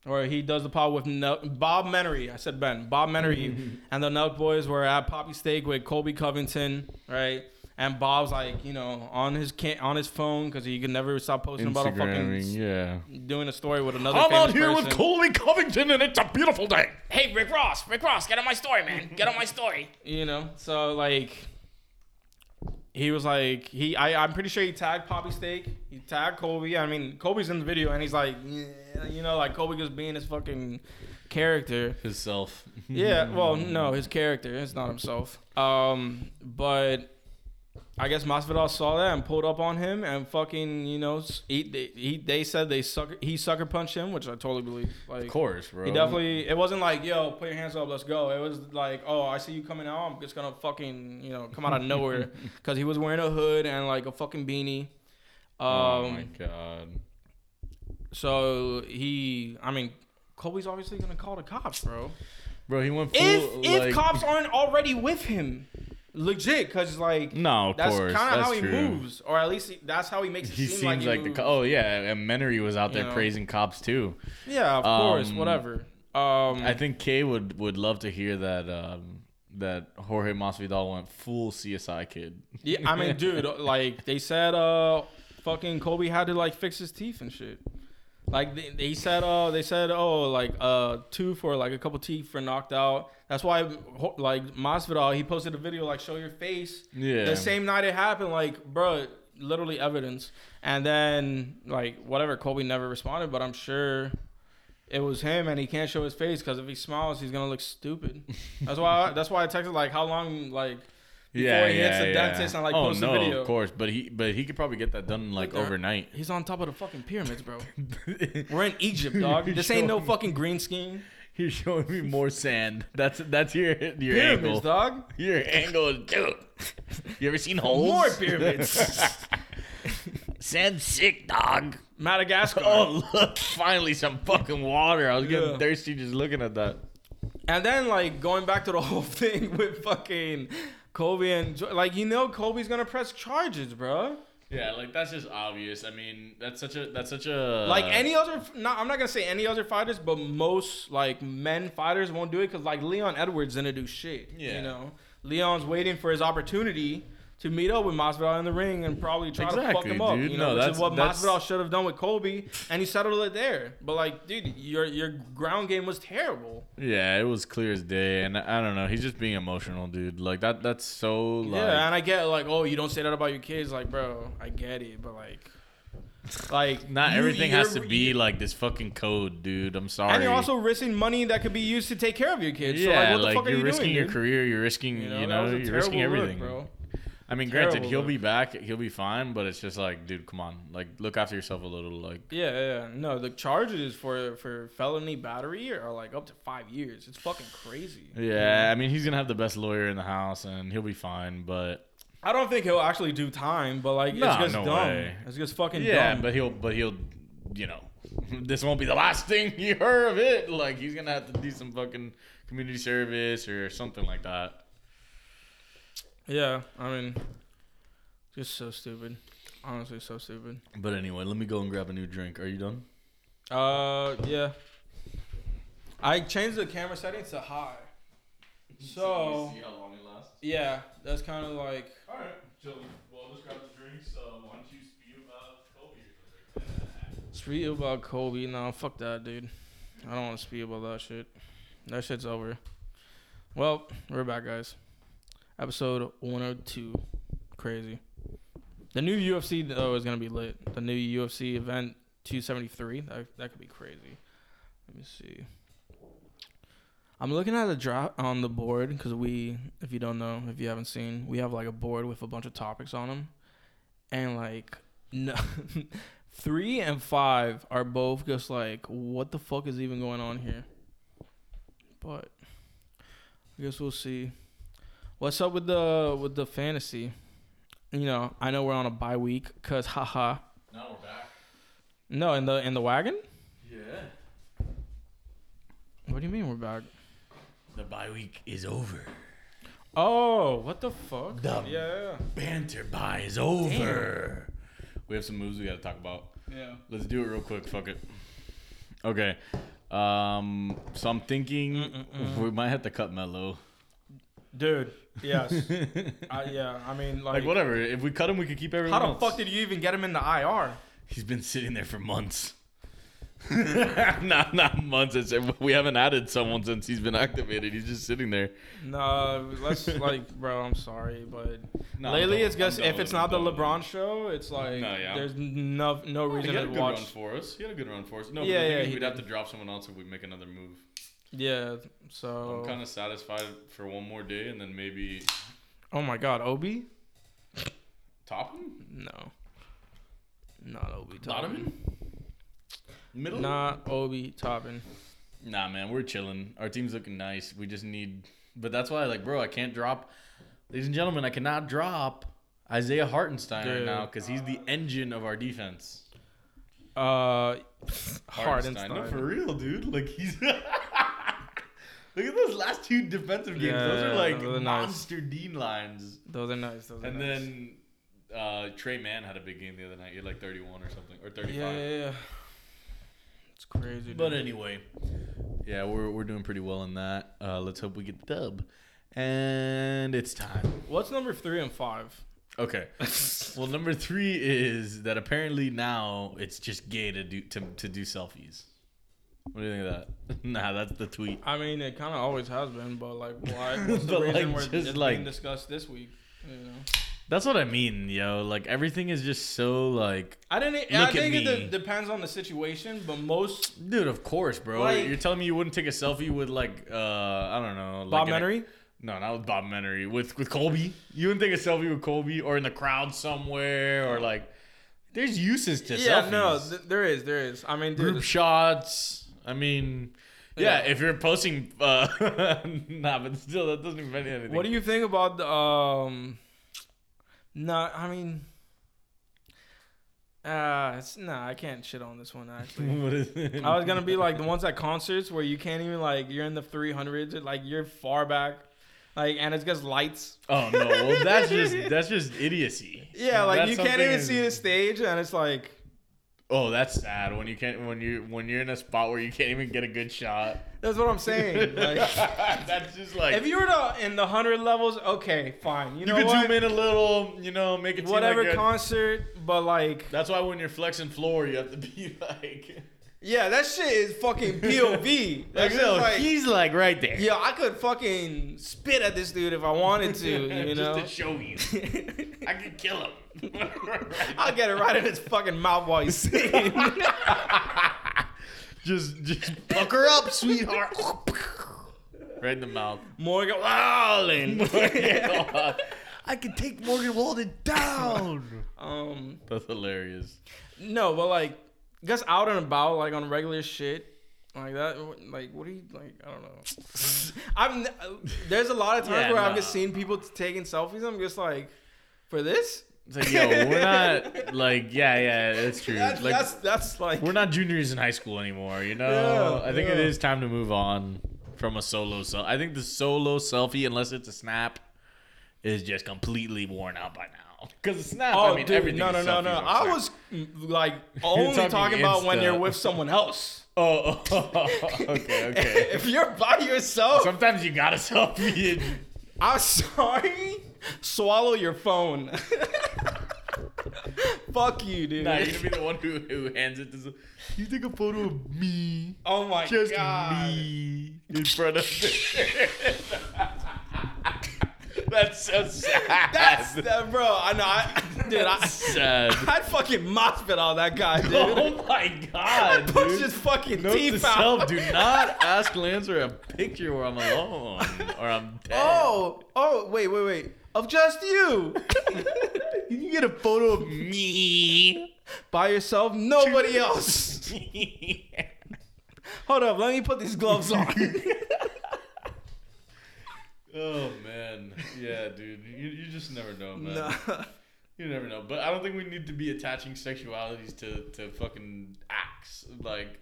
Speaker 2: or he does the pod with Nel- Bob Menery. I said Ben, Bob Menery, *laughs* and the Nelk Boys were at Papi Steak with Colby Covington, right? And Bob's like, you know, on his can- on his phone because he could never stop posting about a fucking
Speaker 3: yeah.
Speaker 2: doing a story with another.
Speaker 3: I'm out here
Speaker 2: person.
Speaker 3: with Colby Covington, and it's a beautiful day.
Speaker 2: hey Rick Ross, Rick Ross, get on my story, man. Get on my story. You know, so like he was like he I, I'm pretty sure he tagged Papi Steak. He tagged Colby. I mean Colby's in the video and he's like yeah, you know, like Colby just being his fucking character.
Speaker 3: His self.
Speaker 2: Yeah, well, *laughs* no, his character. It's not himself. Um, but I guess Masvidal saw that and pulled up on him and fucking, you know, he, they, he, they said they sucker, he sucker punched him, which I totally believe. Like,
Speaker 3: Of course, bro.
Speaker 2: he definitely, it wasn't like, yo, put your hands up, let's go. It was like, oh, I see you coming out, I'm just gonna fucking, you know, come out of nowhere. *laughs* Cause he was wearing a hood and like a fucking beanie. Um,
Speaker 3: oh my god.
Speaker 2: so he, I mean, Colby's obviously gonna call the cops, bro.
Speaker 3: Bro, he went full,
Speaker 2: If, if cops aren't already with him, legit, cause it's like,
Speaker 3: No, of
Speaker 2: that's
Speaker 3: course.
Speaker 2: kind of how he
Speaker 3: true.
Speaker 2: moves, or at least he, that's how he makes it
Speaker 3: He
Speaker 2: seem
Speaker 3: seems
Speaker 2: like,
Speaker 3: like,
Speaker 2: he
Speaker 3: the oh yeah, and Menery was out there
Speaker 2: You know?
Speaker 3: praising cops too.
Speaker 2: Yeah, of course,
Speaker 3: Um,
Speaker 2: whatever. Um,
Speaker 3: I think Kay would would love to hear that um, that Jorge Masvidal went full CSI kid.
Speaker 2: yeah, I mean, *laughs* dude, like they said, uh, fucking Colby had to like fix his teeth and shit. Like they, they said, uh, they said, oh, like uh, two for like a couple teeth for knocked out. That's why, like Masvidal, he posted a video like show your face.
Speaker 3: Yeah.
Speaker 2: The same night it happened, like, bro, literally evidence. And then, like, whatever, Colby never responded, but I'm sure it was him, and he can't show his face because if he smiles, he's gonna look stupid. *laughs* That's why. I, that's why I texted like, how long, like, before he hits the dentist and like
Speaker 3: oh,
Speaker 2: posts
Speaker 3: no,
Speaker 2: a video.
Speaker 3: of course, but he but he could probably get that done like overnight.
Speaker 2: He's on top of the fucking pyramids, bro. *laughs* We're in Egypt, dog. *laughs* This ain't no fucking green scheme.
Speaker 3: You're showing me more sand. That's that's your your
Speaker 2: Pyramids,
Speaker 3: angle.
Speaker 2: dog.
Speaker 3: Your angle is dude. You ever seen holes?
Speaker 2: More pyramids. *laughs*
Speaker 3: sand sick, dog.
Speaker 2: Madagascar.
Speaker 3: Oh look, finally some fucking water. I was getting
Speaker 2: Yeah.
Speaker 3: thirsty just looking at that.
Speaker 2: And then like going back to the *laughs* whole thing with fucking Colby and like you know Colby's gonna press charges, bro.
Speaker 3: Yeah, like that's just obvious. I mean, that's such a that's such a
Speaker 2: Like any other, not I'm not gonna say any other fighters, but most like men fighters won't do it because like Leon Edwards didn't do shit.
Speaker 3: Yeah.
Speaker 2: You know, Leon's waiting for his opportunity to meet up with Masvidal in the ring and probably try to fuck
Speaker 3: Exactly,
Speaker 2: him up.
Speaker 3: dude.
Speaker 2: You know,
Speaker 3: No,
Speaker 2: which is what
Speaker 3: that's-
Speaker 2: Masvidal should have done with Colby, and he settled it there. But like, dude, your your ground game was terrible.
Speaker 3: Yeah, it was clear as day, and I don't know. He's just being emotional, dude. Like that. That's so like.
Speaker 2: yeah, and I get like, oh, you don't say that about your kids, like, bro, I get it, but like, like *laughs*
Speaker 3: not
Speaker 2: you-
Speaker 3: everything has to be like this fucking code, dude. I'm sorry.
Speaker 2: And you're also risking money that could be used to take care of your kids. so like,
Speaker 3: yeah,
Speaker 2: what the
Speaker 3: like
Speaker 2: fuck are
Speaker 3: you're
Speaker 2: you
Speaker 3: risking
Speaker 2: doing,
Speaker 3: your
Speaker 2: dude?
Speaker 3: career. You're risking,
Speaker 2: You
Speaker 3: you
Speaker 2: know,
Speaker 3: know,
Speaker 2: that was a
Speaker 3: you're risking
Speaker 2: terrible look,
Speaker 3: everything,
Speaker 2: bro.
Speaker 3: I mean, granted, he'll be back. He'll be fine, but it's just like, dude, come on, like look after yourself a little. Like,
Speaker 2: Yeah, yeah, no, the charges for for felony battery are like up to five years. It's fucking crazy.
Speaker 3: yeah, I mean, he's gonna have the best lawyer in the house, and he'll be fine. But
Speaker 2: I don't think he'll actually do time, but like
Speaker 3: No,
Speaker 2: it's just
Speaker 3: no
Speaker 2: dumb.
Speaker 3: way.
Speaker 2: It's just fucking
Speaker 3: yeah,
Speaker 2: dumb.
Speaker 3: but he'll, but he'll, you know, *laughs* this won't be the last thing *laughs* you heard of it. Like he's gonna have to do some fucking community service or something like that.
Speaker 2: Yeah, I mean, just so stupid. Honestly, so stupid.
Speaker 3: But anyway, let me go and grab a new drink. Are you done?
Speaker 2: Uh, yeah. I changed the camera settings to high. So
Speaker 3: how long it lasts.
Speaker 2: yeah, that's kind of like
Speaker 3: All right, so we'll just grab the drinks. Uh, why don't you speak about Colby?
Speaker 2: speak about Colby. No, fuck that, dude. I don't want to speak about that shit. That shit's over. Well, we're back, guys. Episode 102. Crazy. The new UFC though is gonna be lit. The new UFC event 273. That that could be crazy. Let me see. I'm looking at the drop on the board because we, if you don't know, if you haven't seen, we have like a board with a bunch of topics on them, and like *laughs* no, *laughs* three and five are both just like, what the fuck is even going on here? But I guess we'll see. What's up with the with the fantasy? You know, I know we're on a bye week cause haha.
Speaker 3: Now we're back.
Speaker 2: No, in the in the wagon.
Speaker 3: Yeah.
Speaker 2: What do you mean we're back?
Speaker 3: The bye week is over.
Speaker 2: Oh, what the fuck?
Speaker 3: The-
Speaker 2: yeah, yeah,
Speaker 3: Banter bye is over. We have some moves we got to talk about.
Speaker 2: yeah.
Speaker 3: Let's do it real quick. Fuck it. Okay. Um. So I'm thinking
Speaker 2: Mm-mm-mm.
Speaker 3: we might have to cut Mello.
Speaker 2: Dude, yes. *laughs* I, yeah, I mean, like,
Speaker 3: Like whatever. If we cut him, we could keep everyone
Speaker 2: how the
Speaker 3: else.
Speaker 2: fuck did you even get him in the IR?
Speaker 3: He's been sitting there for months. *laughs* not not months. It's, we haven't added someone since he's been activated. He's just sitting there.
Speaker 2: No, let's like, bro. I'm sorry, but
Speaker 3: No, I'm
Speaker 2: lately
Speaker 3: done-
Speaker 2: it's just
Speaker 3: I'm done
Speaker 2: if
Speaker 3: with
Speaker 2: it's not the
Speaker 3: I'm done
Speaker 2: LeBron show, it's like
Speaker 3: No, yeah.
Speaker 2: there's no no
Speaker 3: him.
Speaker 2: reason
Speaker 3: he had a
Speaker 2: to
Speaker 3: good run
Speaker 2: watch.
Speaker 3: for us. He had a good run for us. No,
Speaker 2: Yeah,
Speaker 3: but
Speaker 2: yeah,
Speaker 3: thing is
Speaker 2: he
Speaker 3: we'd have to
Speaker 2: did.
Speaker 3: drop someone else if we make another move.
Speaker 2: Yeah, so
Speaker 3: I'm kind of satisfied for one more day, and then maybe
Speaker 2: oh my god, Obi.
Speaker 3: Toppin?
Speaker 2: No. Not Obi Toppin.
Speaker 3: Donovan? Middle?
Speaker 2: Not Obi Toppin.
Speaker 3: Nah, man, we're chilling. Our team's looking nice. We just need, but that's why, like, bro, I can't drop. Ladies and gentlemen, I cannot drop Isaiah Hartenstein right now because he's the engine of our defense.
Speaker 2: Uh,
Speaker 3: Hartenstein, no, for real, dude. Like he's. *laughs* Look at those last two defensive games. those are like
Speaker 2: those are nice.
Speaker 3: monster Dean lines.
Speaker 2: Those are nice. Those are
Speaker 3: And
Speaker 2: nice.
Speaker 3: then uh, Tre Mann had a big game the other night. He had like 31 or something, or 35.
Speaker 2: yeah, yeah, yeah. It's crazy. Dude.
Speaker 3: But anyway, yeah, we're we're doing pretty well in that. Uh, let's hope we get the dub. And it's time.
Speaker 2: what's number three and five?
Speaker 3: Okay. *laughs* well, number three is that apparently now it's just gay to do to, to do selfies. What do you think of that? *laughs* nah, that's the tweet.
Speaker 2: I mean, it kind of always has been, but like, why? *laughs* What's the
Speaker 3: But,
Speaker 2: reason
Speaker 3: like,
Speaker 2: where
Speaker 3: just,
Speaker 2: it's
Speaker 3: like-
Speaker 2: being discussed this week? You know,
Speaker 3: That's what I mean, yo. Like everything is just so like,
Speaker 2: I didn't. I think it de- depends on the situation, but most
Speaker 3: dude. Of course, bro.
Speaker 2: Like-
Speaker 3: You're telling me you wouldn't take a selfie with like, uh, I don't know, like
Speaker 2: Bob Menery.
Speaker 3: No, not with Bob Menery. With with Colby. You wouldn't take a selfie with Colby or in the crowd somewhere or like. There's uses to
Speaker 2: Yeah,
Speaker 3: selfies.
Speaker 2: no, th- there is, there is. I mean, dude,
Speaker 3: group shots. I mean, yeah,
Speaker 2: Yeah.
Speaker 3: if you're posting, uh, *laughs* nah, but still, that doesn't mean anything.
Speaker 2: What do you think about the um? No, I mean, uh, it's nah. I can't shit on this one actually. *laughs*
Speaker 3: what is it?
Speaker 2: I was gonna be like the ones at concerts where you can't even like you're in the 300s, like you're far back, like and it's just lights.
Speaker 3: Oh no, well that's just *laughs* that's just idiocy.
Speaker 2: Yeah, like you can't even see the stage, and it's like
Speaker 3: Oh, that's sad when you can't when you when you're in a spot where you can't even get a good shot.
Speaker 2: that's what I'm saying. *laughs* Like,
Speaker 3: that's just like
Speaker 2: if you were to, in the hundred levels, okay, fine. You,
Speaker 3: you
Speaker 2: know
Speaker 3: could
Speaker 2: what?
Speaker 3: zoom in a little, you know, make it
Speaker 2: Whatever
Speaker 3: like
Speaker 2: concert, but like,
Speaker 3: That's why when you're flexing floor, you have to be *laughs* like,
Speaker 2: yeah, that shit is fucking *laughs* POV.
Speaker 3: like, no,
Speaker 2: like,
Speaker 3: he's like right there.
Speaker 2: yeah, I could fucking spit at this dude if I wanted to. *laughs* You know,
Speaker 3: just to show you, *laughs* I could kill him.
Speaker 2: I'll get it right in his fucking mouth while he's singing.
Speaker 3: just just pucker up, sweetheart. right in the mouth.
Speaker 2: Morgan Wallen.
Speaker 3: I can take Morgan Wallen down.
Speaker 2: um,
Speaker 3: That's hilarious.
Speaker 2: no, but like, just out and about, like on regular shit. Like that, like what do you like? I don't know. *laughs* I'm there's a lot of times
Speaker 3: Yeah,
Speaker 2: where I've just seen people taking selfies. I'm just like, for this,
Speaker 3: It's like, yo, we're not *laughs* like, yeah, yeah, that's true.
Speaker 2: that's
Speaker 3: like,
Speaker 2: that's that's like
Speaker 3: we're not juniors in high school anymore. You know,
Speaker 2: Yeah,
Speaker 3: I think it
Speaker 2: yeah.
Speaker 3: is time to move on from a solo selfie. I think the solo selfie, unless it's a snap, is just completely worn out by now. Because it's snap,
Speaker 2: Oh,
Speaker 3: I mean,
Speaker 2: dude,
Speaker 3: everything.
Speaker 2: no, no, no, no. I was like *laughs* only
Speaker 3: talking
Speaker 2: talking, about when you're with someone else. *laughs*
Speaker 3: Oh, oh, *laughs* okay, okay.
Speaker 2: if you're by yourself,
Speaker 3: Sometimes you gotta selfie. And,
Speaker 2: I'm sorry. Swallow your phone. Fuck you, dude.
Speaker 3: nah, you're gonna be the one who, who hands it to. Some, you take a photo of me,
Speaker 2: oh my
Speaker 3: just
Speaker 2: god.
Speaker 3: Just me, in front of. That's so sad.
Speaker 2: That's that, bro. I know. I, dude, I,
Speaker 3: sad. *laughs*
Speaker 2: I'd fucking mosh pit on that guy, dude.
Speaker 3: Oh my god, *laughs*
Speaker 2: Push
Speaker 3: dude.
Speaker 2: his fucking
Speaker 3: Note to
Speaker 2: teeth out.
Speaker 3: self: Do *laughs* not ask Lancer a picture where I'm alone or I'm dead.
Speaker 2: Oh, oh, wait, wait, wait. Of just you.
Speaker 3: you can get a photo of me.
Speaker 2: By yourself, nobody else. Hold up, let me put these gloves on.
Speaker 3: Oh man, yeah, dude. You, you just never know, man.
Speaker 2: nah.
Speaker 3: You never know. But I don't think we need to be attaching sexualities to to fucking acts. Like,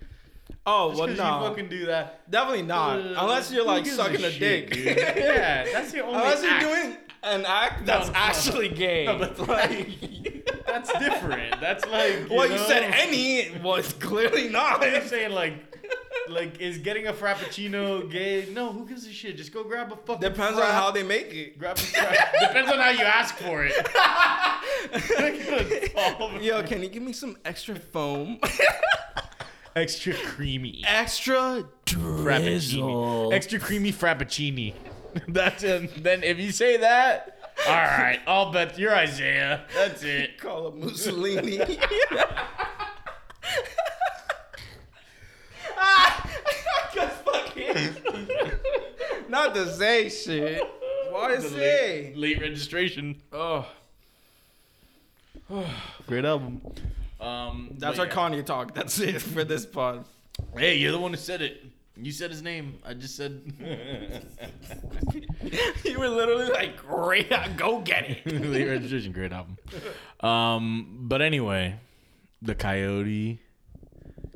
Speaker 2: Oh,
Speaker 3: just
Speaker 2: well, no.
Speaker 3: you fucking do that.
Speaker 2: Definitely not.
Speaker 3: uh,
Speaker 2: Unless you're like sucking a,
Speaker 3: shit,
Speaker 2: dick.
Speaker 3: dude? yeah, that's the only.
Speaker 2: Unless you're doing an act that's
Speaker 3: no.
Speaker 2: actually gay.
Speaker 3: No, but like, that's different. That's like.
Speaker 2: well, you said any was clearly not.
Speaker 3: I'm saying like, like is getting a frappuccino gay? No, who gives a shit? Just go grab a fucking.
Speaker 2: Depends on how they make it.
Speaker 3: Grab a frap. Depends on how you ask for it. *laughs*
Speaker 2: Yo, can you give me some extra foam?
Speaker 3: extra creamy
Speaker 2: extra
Speaker 3: frappuccino. Extra creamy frappuccino. *laughs* That's it. Then if you say that, all right, I'll bet you're Isaiah. That's it.
Speaker 2: Call it Mussolini. *laughs* ah, Cause fucking not the Zay shit. Why
Speaker 3: The
Speaker 2: Zay?
Speaker 3: late, late registration.
Speaker 2: Oh, *sighs*
Speaker 3: Great album. Um,
Speaker 2: That's
Speaker 3: but
Speaker 2: our
Speaker 3: yeah.
Speaker 2: Kanye talk. That's it for this pod.
Speaker 3: Hey, you're the one who said it. You said his name. I just said. *laughs*
Speaker 2: you were literally like, "Great, go get it." *laughs*
Speaker 3: Late registration, great album. Um, but anyway, the Coyote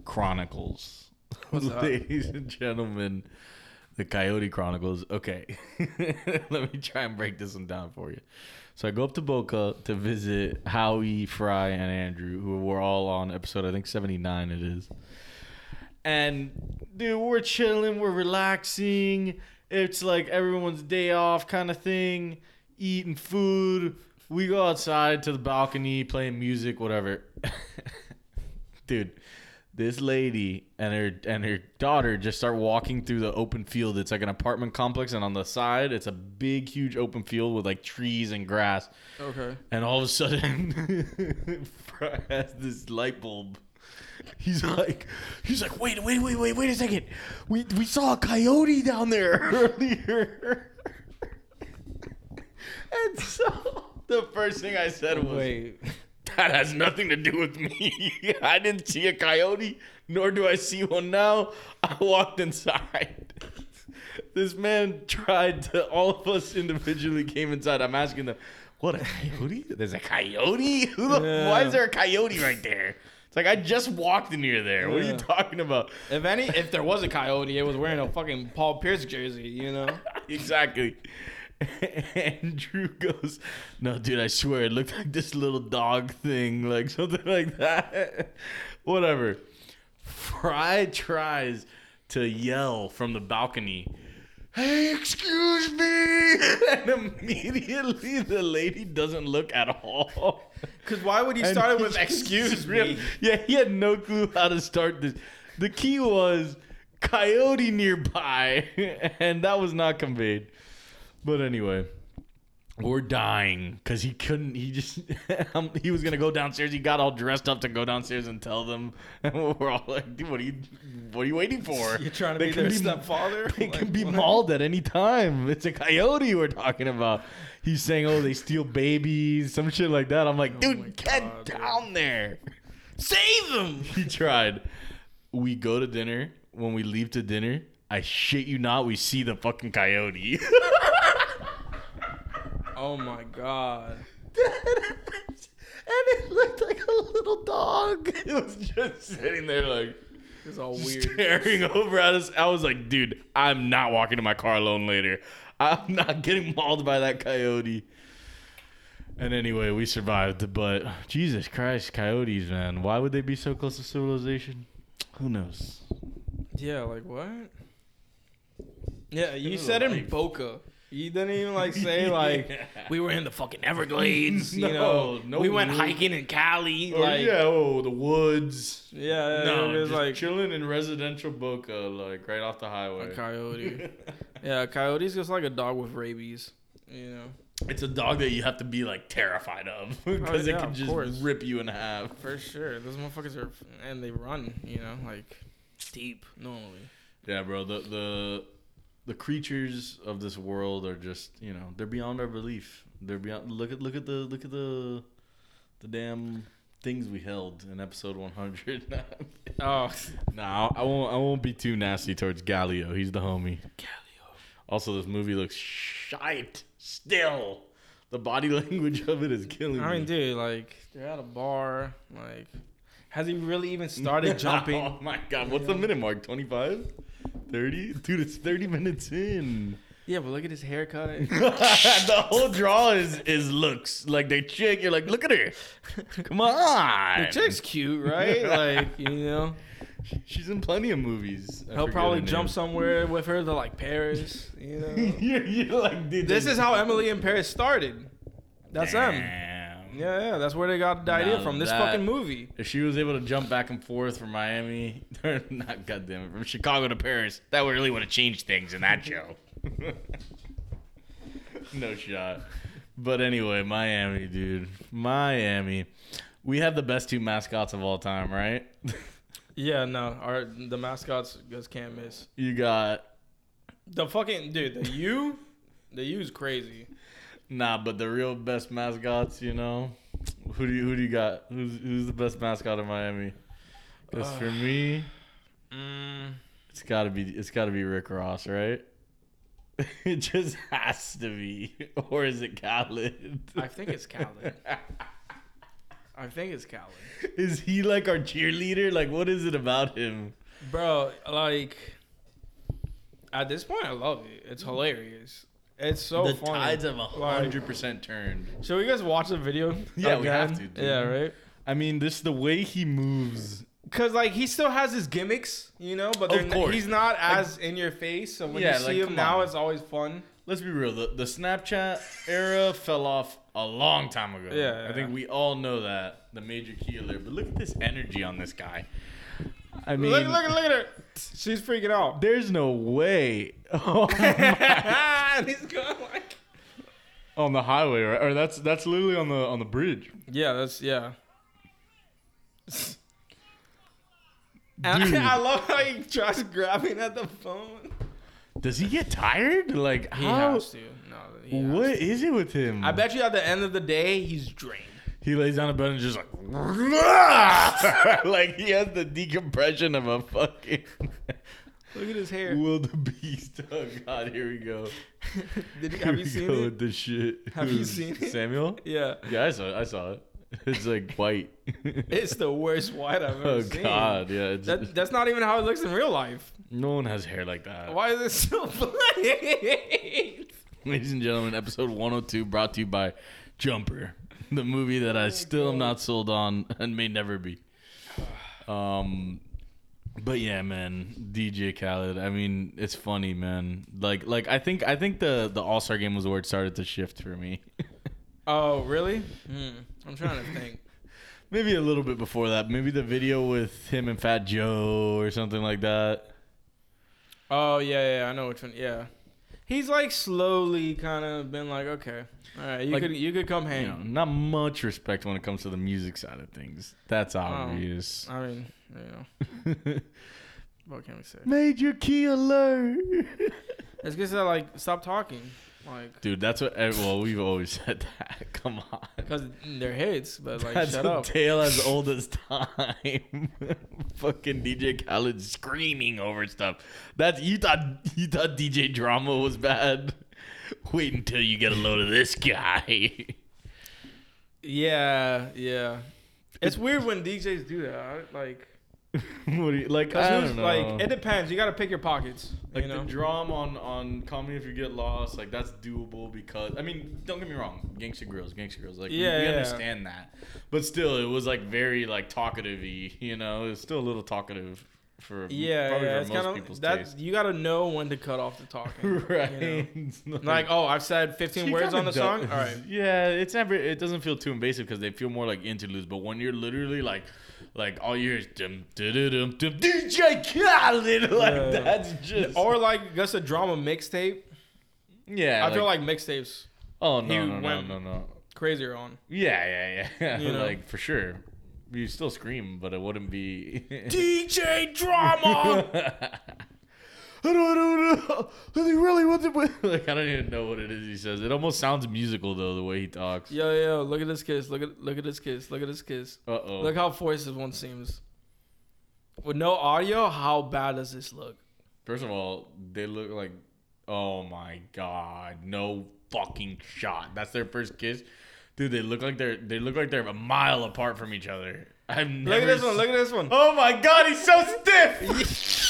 Speaker 3: Chronicles,
Speaker 2: What's *laughs*
Speaker 3: ladies and gentlemen, the Coyote Chronicles. Okay, *laughs* let me try and break this one down for you. So I go up to Boca to visit Howie, Fry, and Andrew, who were all on episode I think seventy nine. It is. And dude, we're chilling, we're relaxing. It's like everyone's day off kind of thing, eating food. We go outside to the balcony, playing music, whatever. *laughs* dude, this lady and her and her daughter just start walking through the open field. It's like an apartment complex, and on the side, it's a big, huge open field with like trees and grass.
Speaker 2: Okay.
Speaker 3: And all of a sudden, *laughs* Fry has this light bulb. He's like, he's like, wait, wait, wait, wait, wait a second. We we saw a coyote down there *laughs* earlier. *laughs* and so the first thing I said was,
Speaker 2: Wait. *laughs*
Speaker 3: that has nothing to do with me. *laughs* I didn't see a coyote, nor do I see one now. I walked inside. *laughs* This man tried to, all of us individually came inside. I'm asking them, what, a coyote? There's a coyote? Who the, Why is there a coyote right there? It's like, I just walked near there. What are you talking about?
Speaker 2: If any, if there was a coyote, it was wearing a fucking Paul Pierce jersey. You know.
Speaker 3: exactly. *laughs* Andrew goes, No, dude, I swear it looked like this little dog thing, *laughs* like something like that. *laughs* Whatever. Fry tries to yell from the balcony, Hey, excuse me! And immediately the lady doesn't look at all.
Speaker 2: Because why would he
Speaker 3: And
Speaker 2: start it with "excuse me"?
Speaker 3: Yeah, he had no clue how to start this. The key was coyote nearby, and that was not conveyed. But anyway, we're dying because he couldn't. He just *laughs* um, he was gonna go downstairs. He got all dressed up to go downstairs and tell them, *laughs* and we're all like, "Dude, what are you, what are you waiting for? *laughs*
Speaker 2: You're trying to
Speaker 3: They
Speaker 2: be their
Speaker 3: be-
Speaker 2: stepfather.
Speaker 3: They can be
Speaker 2: what?
Speaker 3: mauled at any time. It's a coyote we're talking about. He's saying, "Oh, they steal babies, some shit like that." I'm like,
Speaker 2: Oh
Speaker 3: "Dude, get
Speaker 2: God, dude.
Speaker 3: down there."
Speaker 2: Save them.
Speaker 3: He tried. We go to dinner. When we leave to dinner, I shit you not, we see the fucking coyote.
Speaker 2: Oh my god. *laughs*
Speaker 3: and it looked like a little dog. *laughs* It was just sitting there like
Speaker 2: It's all weird.
Speaker 3: staring *laughs* over at us. I was like, dude, I'm not walking to my car alone later. I'm not getting mauled by that coyote. And anyway, we survived. But Jesus Christ, coyotes, man. Why would they be so close to civilization? Who knows?
Speaker 2: Yeah, like what? Yeah, you
Speaker 3: Good
Speaker 2: said in. Boca. You didn't even like *laughs* say like we were in the fucking Everglades. you *laughs*
Speaker 3: No,
Speaker 2: know,
Speaker 3: no
Speaker 2: we went hiking in Cali.
Speaker 3: Or,
Speaker 2: like
Speaker 3: yeah, oh, the woods.
Speaker 2: yeah,
Speaker 3: No,
Speaker 2: it was
Speaker 3: just
Speaker 2: like
Speaker 3: chilling in residential Boca, like right off the highway.
Speaker 2: a coyote. *laughs* yeah, a coyote's just like a dog with rabies. You know,
Speaker 3: It's a dog that you have to be like terrified of because
Speaker 2: Oh, yeah,
Speaker 3: it can just
Speaker 2: course.
Speaker 3: rip you in half.
Speaker 2: for sure. Those motherfuckers are and they run. You know, like deep normally.
Speaker 3: Yeah, bro. The the the creatures of this world are just you know they're beyond our belief. They're beyond. Look at look at the look at the the damn things we held in episode 100. *laughs*
Speaker 2: Oh,
Speaker 3: no, I won't. I won't be too nasty towards Galileo. He's the homie.
Speaker 2: Galileo.
Speaker 3: Also, this movie looks shite. Still, the body *laughs* language of it is killing me.
Speaker 2: I mean,
Speaker 3: me.
Speaker 2: dude, like they're at a bar. Like, has he really even started *laughs* oh jumping?
Speaker 3: oh my god, what's the minute mark? 25? 30? Dude, it's 30 minutes in.
Speaker 2: Yeah, but look at his haircut. *laughs* *laughs*
Speaker 3: the whole draw is is looks like they chick. You're like, look at her. Come *laughs* on.
Speaker 2: The chick's cute, right? Like, you know,
Speaker 3: She's in plenty of movies. I
Speaker 2: he'll probably jump
Speaker 3: name.
Speaker 2: somewhere with her to like Paris. You know,
Speaker 3: you're, you're like, dude.
Speaker 2: this is how Emily in Paris started. That's them. Yeah, yeah, that's where they got the idea
Speaker 3: Now
Speaker 2: from. This
Speaker 3: that-
Speaker 2: fucking movie.
Speaker 3: If she was able to jump back and forth from Miami, *laughs* not goddamn it, from Chicago to Paris, that would really would have changed things in that show. *laughs* no shot. But anyway, Miami, dude, Miami. We have the best two mascots of all time, right? *laughs*
Speaker 2: Yeah, no, our the mascots just can't miss.
Speaker 3: you got
Speaker 2: The fucking dude, the U, the U's crazy.
Speaker 3: Nah, but the real best mascots, you know, Who do you who do you got? Who's who's the best mascot in Miami? Because for me,
Speaker 2: Mm,
Speaker 3: it's gotta be it's gotta be Rick Ross, right? *laughs* it just has to be, *laughs* or is it Khaled?
Speaker 2: I think it's Khaled. *laughs* I think it's Khaled.
Speaker 3: is he like our cheerleader? Like, what is it about him?
Speaker 2: Bro, like at this point, I love it. It's hilarious. It's so
Speaker 3: the
Speaker 2: funny.
Speaker 3: tides have a hundred percent turned.
Speaker 2: Should we guys watch the video? *laughs*
Speaker 3: Yeah, we have
Speaker 2: again?
Speaker 3: to, dude.
Speaker 2: Yeah, right.
Speaker 3: I mean, this the way he moves.
Speaker 2: Cause like he still has his gimmicks, you know, but
Speaker 3: Of
Speaker 2: they're n- he's not as in your face. So when
Speaker 3: Yeah,
Speaker 2: you see
Speaker 3: like,
Speaker 2: him now,
Speaker 3: on.
Speaker 2: it's always fun.
Speaker 3: Let's be real. The, the Snapchat era fell off a long time ago.
Speaker 2: Yeah,
Speaker 3: I think we all know that the major key alert. But look at this energy on this guy. I mean,
Speaker 2: look, look, look at her. She's freaking out.
Speaker 3: there's no way. *laughs* Oh, *laughs*
Speaker 2: he's going like.
Speaker 3: on the highway, right? Or that's that's literally on the on the bridge.
Speaker 2: Yeah, that's yeah. And
Speaker 3: Dude. *laughs*
Speaker 2: I love how he tries grabbing at the phone.
Speaker 3: Does he get tired? Like
Speaker 2: He
Speaker 3: how?
Speaker 2: has to. No, he has
Speaker 3: What
Speaker 2: to.
Speaker 3: is it with him?
Speaker 2: I bet you at the end of the day, he's drained.
Speaker 3: He lays down a bed and just like, *laughs* like he has the decompression of a fucking *laughs*
Speaker 2: Look at his hair.
Speaker 3: Will the Beast. *laughs* Oh God, here we go.
Speaker 2: Did you, have you seen it?
Speaker 3: With the shit.
Speaker 2: Have you seen it?
Speaker 3: Samuel?
Speaker 2: Yeah,
Speaker 3: Yeah, I saw it. I saw it. It's like white.
Speaker 2: it's the worst white I've ever
Speaker 3: oh
Speaker 2: seen.
Speaker 3: Oh God, yeah. It's,
Speaker 2: That, that's not even how it looks in real life.
Speaker 3: no one has hair like that.
Speaker 2: Why is it so plain?
Speaker 3: Ladies and gentlemen, episode 102 brought to you by Jumper, *laughs* the movie that I still am not sold on and may never be. *sighs* Um, but yeah, man, DJ Khaled. I mean, it's funny, man. Like, like I think I think the the All Star game was where it started to shift for me. *laughs*
Speaker 2: Oh, really? Hmm. I'm trying to *laughs* think.
Speaker 3: Maybe a little bit before that. Maybe the video with him and Fat Joe or something like that.
Speaker 2: Oh yeah, yeah, I know which one. Yeah, he's like slowly kind of been like, okay, all right, you
Speaker 3: Like,
Speaker 2: could you could come
Speaker 3: You
Speaker 2: hang.
Speaker 3: know, not much respect when it comes to the music side of things. That's um, obvious.
Speaker 2: I mean, you *laughs* know, what can we say?
Speaker 3: Major key alert.
Speaker 2: It's because like stop talking, like
Speaker 3: Dude, that's what. Well, we've always *laughs* said that. *laughs* Come on.
Speaker 2: because they're hits, but like
Speaker 3: That's
Speaker 2: shut
Speaker 3: a
Speaker 2: up.
Speaker 3: tale as *laughs* old as time. Fucking DJ Khaled screaming over stuff. That's you thought you thought DJ Drama was bad. Wait until you get a load of this guy.
Speaker 2: yeah, yeah. It's weird when DJs do that. Like, *laughs*
Speaker 3: what do you like? I don't know.
Speaker 2: like it depends. You got to pick your pockets.
Speaker 3: Like
Speaker 2: you know.
Speaker 3: the drum on on "Call Me If You Get Lost," like that's doable because I mean, don't get me wrong, Gangsta Grillz, Gangsta Grillz, like we-
Speaker 2: Yeah,
Speaker 3: we,
Speaker 2: yeah.
Speaker 3: understand that, but still, it was like very like talkative-y, you know, it's still a little talkative for
Speaker 2: yeah,
Speaker 3: probably
Speaker 2: yeah.
Speaker 3: for
Speaker 2: It's
Speaker 3: most
Speaker 2: kind of
Speaker 3: people's
Speaker 2: that.
Speaker 3: taste.
Speaker 2: You got to know when to cut off the talking. *laughs*
Speaker 3: right?
Speaker 2: You
Speaker 3: not-
Speaker 2: Like, oh, I've said 15
Speaker 3: She
Speaker 2: words on the
Speaker 3: does-
Speaker 2: song. All right. *laughs*
Speaker 3: Yeah, it's never. It doesn't feel too invasive because they feel more like interludes. But when you're literally like, like all you hear is dum dum dum dum DJ Khaled, *laughs* like
Speaker 2: Yeah.
Speaker 3: that's just.
Speaker 2: Or like just a drama mixtape.
Speaker 3: yeah,
Speaker 2: I feel like mixtapes
Speaker 3: Oh
Speaker 2: he
Speaker 3: no no no no no.
Speaker 2: crazier on.
Speaker 3: Yeah yeah yeah.
Speaker 2: You *laughs* know?
Speaker 3: like for sure. You still scream, but it wouldn't be. *laughs*
Speaker 2: DJ drama.
Speaker 3: I don't, I don't know. *laughs* Does he really want to? *laughs* Like I don't even know what it is he says. It almost sounds musical though, the way he talks.
Speaker 2: yo yo, look at this kiss. Look at look at this kiss. Look at this kiss.
Speaker 3: Uh oh.
Speaker 2: Look how forced this one seems. With no audio, how bad does this look?
Speaker 3: First of all, they look like, oh my god, no fucking shot. That's their first kiss, dude. They look like they're they look like they're a mile apart from each other. I've never.
Speaker 2: Look at this one. Look at this one.
Speaker 3: Oh my god, he's so stiff. *laughs*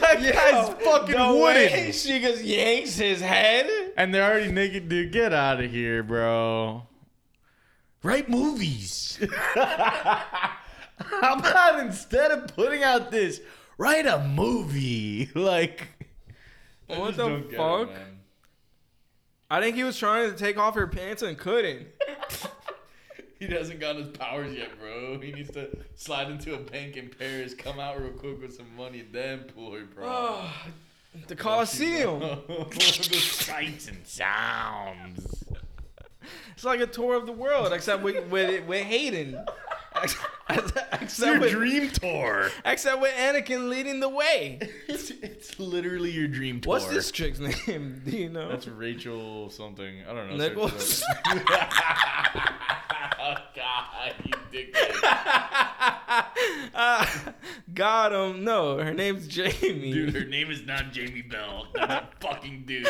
Speaker 3: that guy's fucking
Speaker 2: the
Speaker 3: wooden.
Speaker 2: way she just yanks his head.
Speaker 3: And they're already naked, dude. Get out of here, bro. Write movies. *laughs* How about instead of putting out this, write a movie? *laughs* Like, I
Speaker 2: What the
Speaker 3: don't it,
Speaker 2: fuck? I think he was trying to take off her pants and couldn't. *laughs*
Speaker 3: He hasn't gotten his powers yet, bro. He needs to slide into a bank in Paris, come out real quick with some money, then pull her, bro.
Speaker 2: Oh, *sighs* the Coliseum. *laughs*
Speaker 3: the sights and sounds.
Speaker 2: It's like a tour of the world, except with with, with Hayden. Except
Speaker 3: your
Speaker 2: with,
Speaker 3: dream tour.
Speaker 2: except with Anakin leading the way.
Speaker 3: It's, it's literally your dream tour.
Speaker 2: What's this chick's name? *laughs* Do you know?
Speaker 3: That's Rachel something. I don't know.
Speaker 2: Nichols. *laughs*
Speaker 3: Search it up. oh God. you dickhead.
Speaker 2: uh, *laughs* got him. No, her name's Jamie.
Speaker 3: Dude, her name is not Jamie Bell. That's *laughs* a fucking dude.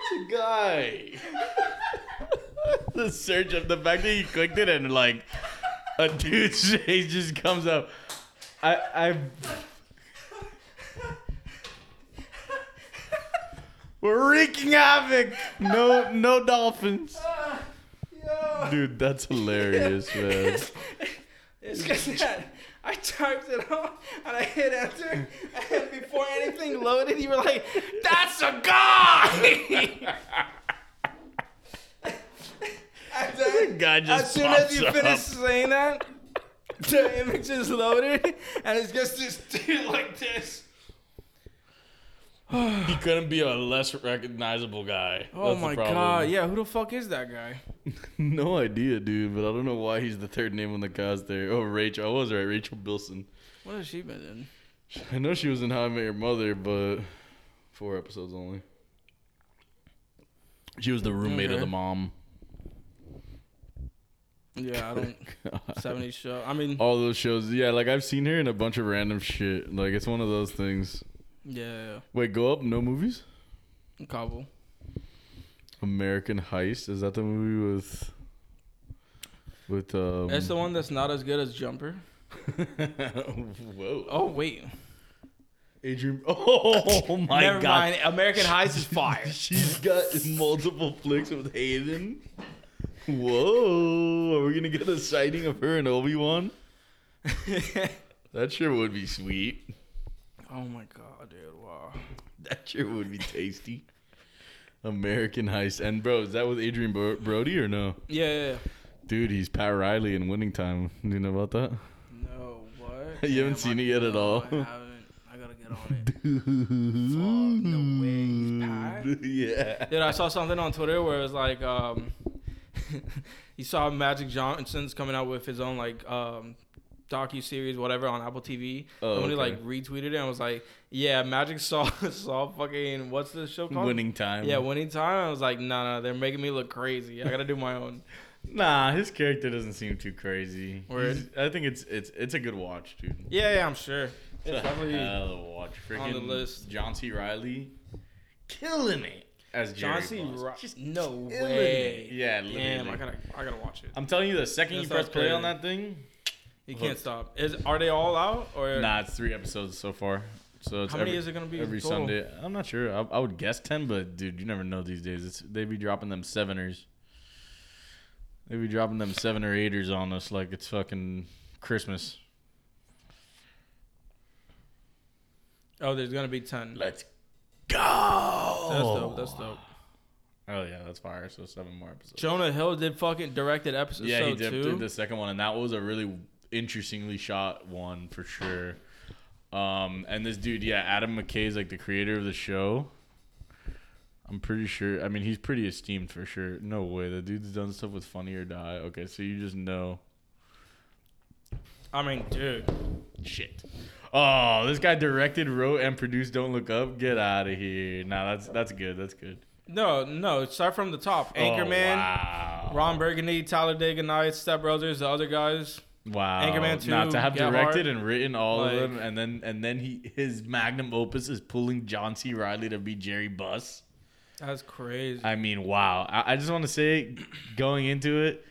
Speaker 3: it's a guy. the search of the fact that you clicked it and like a dude's *laughs* face just comes up. I I We're wreaking havoc. No no dolphins. Dude, that's hilarious, *laughs* man.
Speaker 2: It's because I typed it out and I hit enter, and before anything loaded, you were like, "That's a guy." *laughs* and then,
Speaker 3: Guy just
Speaker 2: as soon as you
Speaker 3: up.
Speaker 2: finish saying that, the image is loaded, and it's just this dude like this. *sighs*
Speaker 3: He couldn't be a less recognizable guy.
Speaker 2: Oh
Speaker 3: That's
Speaker 2: my god! Yeah, who the fuck is that guy? *laughs*
Speaker 3: No idea, dude, but I don't know why he's the third name on the cast there. Oh, Rachel. I was right. Rachel Bilson.
Speaker 2: What has she been in?
Speaker 3: I know she was in How I Met Your Mother, but four episodes only. She was the roommate of the mom.
Speaker 2: Yeah, I don't. *laughs* 70s show. I mean,
Speaker 3: All those shows. Yeah, like I've seen her in a bunch of random shit. Like it's one of those things.
Speaker 2: yeah,
Speaker 3: Wait, go up. No movies.
Speaker 2: Kabul.
Speaker 3: American Heist. Is that the movie with? With um.
Speaker 2: It's the one that's not as good as Jumper. *laughs*
Speaker 3: Whoa.
Speaker 2: Oh wait,
Speaker 3: Adrien. *laughs* Oh my
Speaker 2: never
Speaker 3: god.
Speaker 2: mind. American Heist is fire.
Speaker 3: She's got multiple flicks with Hayden. Whoa. Are we gonna get a sighting of her and Obi Wan? *laughs* That sure would be sweet.
Speaker 2: oh my god, dude! Wow.
Speaker 3: That sure would be tasty. American Heist. And bro, is that with Adrien Bro- Brody or no?
Speaker 2: Yeah, yeah, yeah.
Speaker 3: Dude, he's Pat Riley in Winning Time. Do you know about that?
Speaker 2: No, what? *laughs*
Speaker 3: You haven't seen it yet at all?
Speaker 2: I haven't. I gotta get on it. *laughs* no way, he's Pat?
Speaker 3: Yeah.
Speaker 2: Dude, I saw something on Twitter where it was like, um, *laughs* you saw Magic Johnson's coming out with his own like um docu series, whatever, on Apple TV.
Speaker 3: Oh,
Speaker 2: Somebody
Speaker 3: okay.
Speaker 2: like retweeted it and was like, "Yeah, Magic saw *laughs* saw fucking what's the show called?
Speaker 3: Winning Time.
Speaker 2: Yeah, winning time. I was like, "Nah, nah, they're making me look crazy. I gotta do my own. *laughs*
Speaker 3: Nah, his character doesn't seem too crazy. I think it's it's it's a good watch, dude.
Speaker 2: Yeah, yeah, I'm sure. It's
Speaker 3: It's
Speaker 2: definitely
Speaker 3: hell of a watch. Freaking
Speaker 2: on the list.
Speaker 3: John C. Reilly, killing it as Jerry
Speaker 2: John C.
Speaker 3: Buss.
Speaker 2: Ri-
Speaker 3: Just
Speaker 2: no
Speaker 3: killing
Speaker 2: way.
Speaker 3: it. Yeah,
Speaker 2: Damn. I gotta, I gotta watch it.
Speaker 3: I'm telling you, the second
Speaker 2: That
Speaker 3: you press
Speaker 2: sounds
Speaker 3: play on that thing,
Speaker 2: You can't stop. Is are they all out or
Speaker 3: nah, it's three episodes so far. So it's
Speaker 2: how many
Speaker 3: every,
Speaker 2: is it gonna be
Speaker 3: every
Speaker 2: total?
Speaker 3: Sunday. I'm not sure. I, I would guess ten, but dude, you never know these days. It's they be dropping them seveners. They be dropping them seven or eighters on us like it's fucking Christmas.
Speaker 2: Oh, there's gonna be ten.
Speaker 3: Let's go.
Speaker 2: That's dope. That's dope.
Speaker 3: Oh yeah, that's fire. So seven more episodes.
Speaker 2: Jonah Hill did fucking directed episode
Speaker 3: yeah, he did,
Speaker 2: two.
Speaker 3: did the second one, and that was a really interestingly shot one for sure. Um, and this dude, yeah, Adam McKay is like the creator of the show. I'm pretty sure. I mean, he's pretty esteemed for sure. No way, the dude's done stuff with Funny or Die. Okay, so you just know.
Speaker 2: I mean, dude.
Speaker 3: Shit. Oh, this guy directed, wrote, and produced "Don't Look Up." Get out of here. Nah, that's that's good. That's good.
Speaker 2: No, no. Start from the top.
Speaker 3: Oh,
Speaker 2: Anchorman,
Speaker 3: wow.
Speaker 2: Ron Burgundy, Talladega Nights, Step Brothers, the other guys.
Speaker 3: Wow.
Speaker 2: Anchorman 2,
Speaker 3: Not to have directed
Speaker 2: Hard.
Speaker 3: and written all
Speaker 2: Like-
Speaker 3: of them, and then and then he his magnum opus is pulling John C. Reilly to be Jerry Buss.
Speaker 2: That's crazy.
Speaker 3: I mean, wow. I, I just want to say, going into it,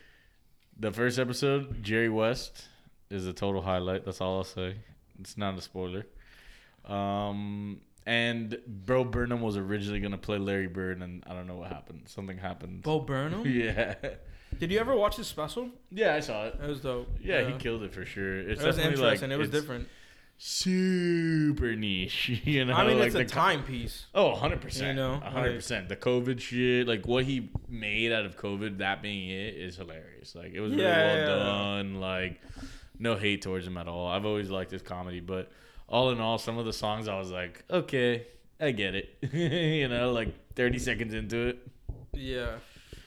Speaker 3: the first episode, Jerry West is a total highlight. That's all I'll say. It's not a spoiler. Um, and Bo Burnham was originally gonna play Larry Bird, and I don't know what happened. Something happened.
Speaker 2: Bo Burnham. *laughs*
Speaker 3: Yeah.
Speaker 2: Did you ever watch his special?
Speaker 3: Yeah, I saw it.
Speaker 2: It was dope.
Speaker 3: Yeah, he killed it for sure. It's
Speaker 2: It was interesting.
Speaker 3: like
Speaker 2: it was different.
Speaker 3: super niche. *laughs* You know,
Speaker 2: I mean,
Speaker 3: like
Speaker 2: it's a
Speaker 3: co-
Speaker 2: timepiece.
Speaker 3: Oh, 100%.
Speaker 2: You know,
Speaker 3: 100%. the COVID shit, like what he made out of COVID, that being it, is hilarious. Like, it was really well
Speaker 2: yeah, yeah.
Speaker 3: done. Like, no hate towards him at all. I've always liked his comedy, but all in all, some of the songs I was like, okay, I get it. *laughs* you know, like 30 seconds into it.
Speaker 2: Yeah.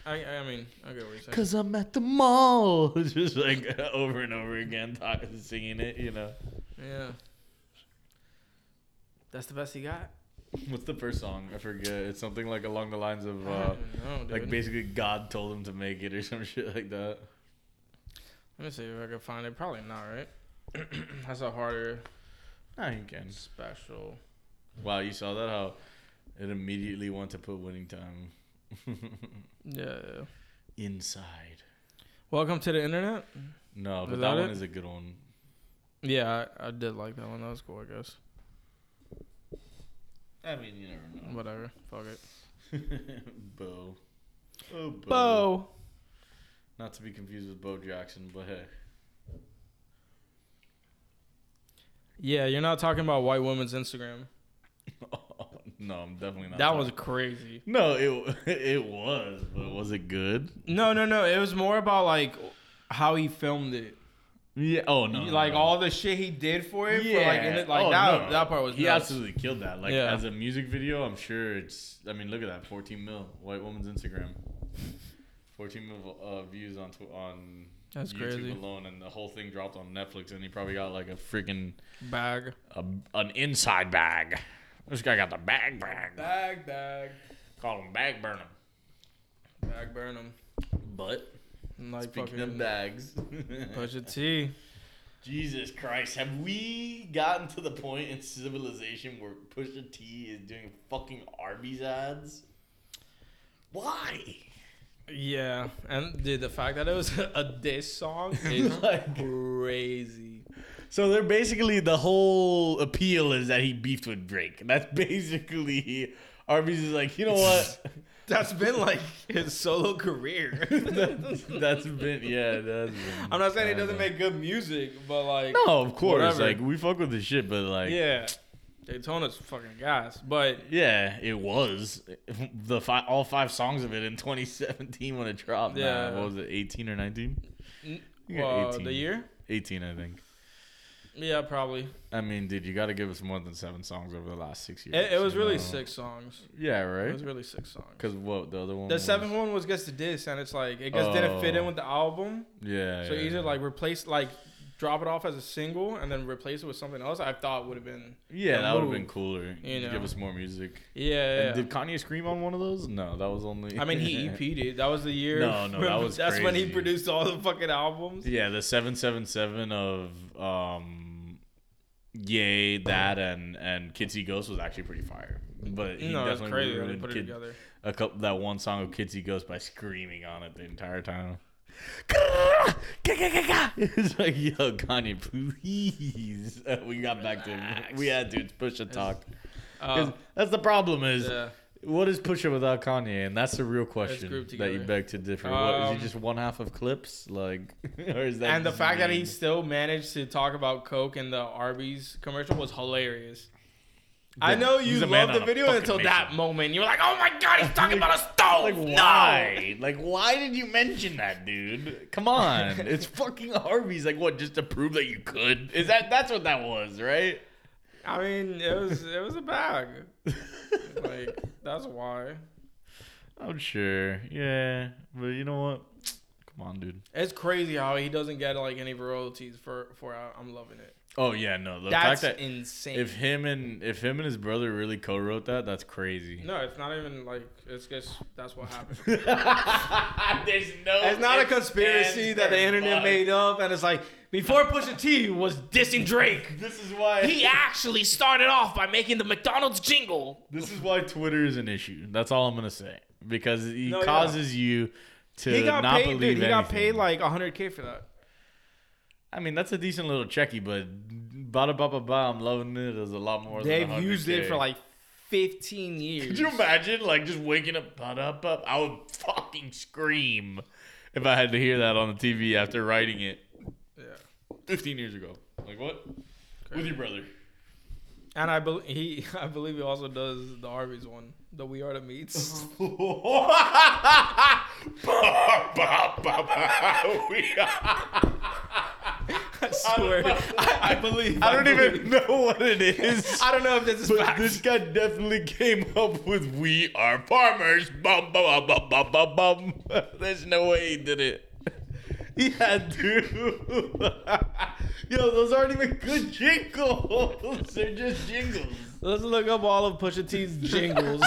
Speaker 2: I, I mean, I get what you're saying.
Speaker 3: Cause I'm at the mall. It's *laughs* just like *laughs* over and over again, talking, singing it, you know.
Speaker 2: Yeah. That's the best he got.
Speaker 3: What's the first song? I forget. It's something like along the lines of uh,
Speaker 2: know,
Speaker 3: like basically God told him to make it or some shit like that.
Speaker 2: Let me see if I can find it. Probably not, right? *clears throat* That's a harder
Speaker 3: Nah, you can.
Speaker 2: special.
Speaker 3: Wow, you saw that? How it immediately went to put winning time *laughs*
Speaker 2: Yeah.
Speaker 3: inside.
Speaker 2: Welcome to the internet.
Speaker 3: No,
Speaker 2: Is
Speaker 3: but
Speaker 2: that
Speaker 3: that one
Speaker 2: it?
Speaker 3: is a good one.
Speaker 2: Yeah, I, I did like that one. That was cool, I guess.
Speaker 3: I mean, you never know.
Speaker 2: Whatever. Fuck it. *laughs*
Speaker 3: Bo. Oh, Bo.
Speaker 2: Bo.
Speaker 3: Not to be confused with Bo Jackson, but hey.
Speaker 2: Yeah, you're not talking about white women's Instagram. *laughs*
Speaker 3: no, I'm definitely not.
Speaker 2: That was crazy.
Speaker 3: no, it *laughs* it was, but was it good?
Speaker 2: No, no, no. It was more about like how he filmed it.
Speaker 3: Yeah. Oh no.
Speaker 2: like
Speaker 3: no.
Speaker 2: all the shit he did for it.
Speaker 3: Yeah.
Speaker 2: For, like, in it, like
Speaker 3: Oh,
Speaker 2: that.
Speaker 3: no.
Speaker 2: That part was.
Speaker 3: He
Speaker 2: nuts.
Speaker 3: absolutely killed that. Like
Speaker 2: Yeah.
Speaker 3: as a music video, I'm sure it's. I mean, look at that, 14 mil white woman's Instagram. 14 mil uh, views on tw- on
Speaker 2: That's
Speaker 3: YouTube
Speaker 2: crazy.
Speaker 3: alone, and the whole thing dropped on Netflix, and he probably got like a freaking
Speaker 2: Bag.
Speaker 3: a, an inside bag. This guy got the bag bag.
Speaker 2: Bag, bag.
Speaker 3: Call him bag burn him.
Speaker 2: Bag burn him.
Speaker 3: But
Speaker 2: Like
Speaker 3: speaking
Speaker 2: fucking
Speaker 3: of bags, *laughs*
Speaker 2: Push a *laughs* T.
Speaker 3: Jesus Christ, have we gotten to the point in civilization where Pusha T is doing fucking Arby's ads? Why?
Speaker 2: Yeah, and dude, the fact that it was *laughs* a diss song *laughs* is *laughs*
Speaker 3: Like-
Speaker 2: crazy.
Speaker 3: So they're basically the whole appeal is that he beefed with Drake. That's basically Arby's is like, you know what?
Speaker 2: That's been like his solo career.
Speaker 3: that's, that's been yeah. That's been,
Speaker 2: I'm not saying he doesn't make good music, but like,
Speaker 3: No, of course.
Speaker 2: whatever.
Speaker 3: Like we fuck with the shit, but like
Speaker 2: yeah, Daytona's fucking gas. But
Speaker 3: Yeah, it was the five, all five songs of it in 2017 when it dropped. Yeah, what was it, 18 or 19?
Speaker 2: n-
Speaker 3: Yeah,
Speaker 2: uh,
Speaker 3: 18.
Speaker 2: the year,
Speaker 3: 18, I think.
Speaker 2: yeah, probably.
Speaker 3: I mean, dude, you got to give us more than seven songs over the last six years.
Speaker 2: It, it was really
Speaker 3: know?
Speaker 2: six songs.
Speaker 3: Yeah, right.
Speaker 2: It was really six songs.
Speaker 3: Because what the other one?
Speaker 2: The
Speaker 3: was-
Speaker 2: seventh one was just the diss, and it's like it just didn't fit in
Speaker 3: Oh.
Speaker 2: with the album.
Speaker 3: Yeah.
Speaker 2: So
Speaker 3: yeah,
Speaker 2: either
Speaker 3: yeah.
Speaker 2: like replace like drop it off as a single and then replace it with something else. I thought would have been
Speaker 3: yeah, that would have been cooler.
Speaker 2: you know?
Speaker 3: Give us more music.
Speaker 2: yeah. yeah,
Speaker 3: did Kanye scream on one of those? No, that was only.
Speaker 2: I mean, he *laughs* EP'd it. That was the year.
Speaker 3: No, no, that *laughs* was
Speaker 2: That's when he produced all the fucking albums.
Speaker 3: Yeah, the seven seven seven of um, yay that and and Kids See Ghost was actually pretty fire. But he
Speaker 2: no,
Speaker 3: definitely
Speaker 2: crazy put it
Speaker 3: Kid-
Speaker 2: together.
Speaker 3: a couple that one song of Kids See Ghost by screaming on it the entire time. *laughs* it's like, yo, Kanye, please. *laughs* We got back to we had to push a talk.
Speaker 2: Uh,
Speaker 3: that's the problem is
Speaker 2: yeah.
Speaker 3: what is Pusha without Kanye, and that's the real question that you beg to differ. what is
Speaker 2: Um,
Speaker 3: he just one half of Clipse, like, *laughs* or is that?
Speaker 2: And the fact that he still managed to talk about Coke in the Arby's commercial was hilarious. I know you
Speaker 3: a man
Speaker 2: loved the video until
Speaker 3: mission.
Speaker 2: that moment. You were like, "Oh my god, he's talking about a *laughs* stove!"
Speaker 3: Like
Speaker 2: no.
Speaker 3: why? Like why did you mention that, dude? Come on, *laughs* it's fucking Arby's. Like what? Just to prove that you could? Is that that's what that was, right?
Speaker 2: I mean, it was it was a bag. like that's why.
Speaker 3: I'm sure. Yeah, but you know what? Come on, dude.
Speaker 2: It's crazy how he doesn't get like any royalties for for uh, I'm loving it.
Speaker 3: Oh yeah, no. The
Speaker 2: That's
Speaker 3: fact that
Speaker 2: insane.
Speaker 3: if him and if him and his brother really co-wrote that, that's crazy.
Speaker 2: no, it's not even like it's just that's what happened. *laughs*
Speaker 3: There's no.
Speaker 2: It's not a conspiracy that the internet
Speaker 3: buts.
Speaker 2: made up, and it's like before Pusha T was dissing Drake.
Speaker 3: This is why.
Speaker 2: He actually started off by making the McDonald's jingle.
Speaker 3: This is why Twitter is an issue. That's all I'm gonna say because he
Speaker 2: No, yeah.
Speaker 3: causes you to
Speaker 2: He got
Speaker 3: not
Speaker 2: paid,
Speaker 3: believe
Speaker 2: dude. He got paid like 100k for that.
Speaker 3: I mean, that's a decent little checky, but bada ba ba ba, I'm loving it. There's a lot more.
Speaker 2: They've used it for like 15 years.
Speaker 3: Could you imagine, like, just waking up, bada ba? I would fucking scream if I had to hear that on the TV after writing it
Speaker 2: Yeah.
Speaker 3: 15 years ago. Like what? With your brother.
Speaker 2: And I believe he, *laughs* I believe he also does the Arby's one, the We Are the Meats. *laughs* I swear, I, I believe.
Speaker 3: I don't
Speaker 2: believe.
Speaker 3: even know what it is. *laughs*
Speaker 2: I don't know if this is
Speaker 3: But
Speaker 2: fact.
Speaker 3: this guy definitely came up with "We are farmers." Bum bum bum bum bum. bum. There's no way he did it. *laughs* He dude. *laughs* Yo, those aren't even good jingles. *laughs* They're just jingles.
Speaker 2: Let's look up all of Pusha T's jingles.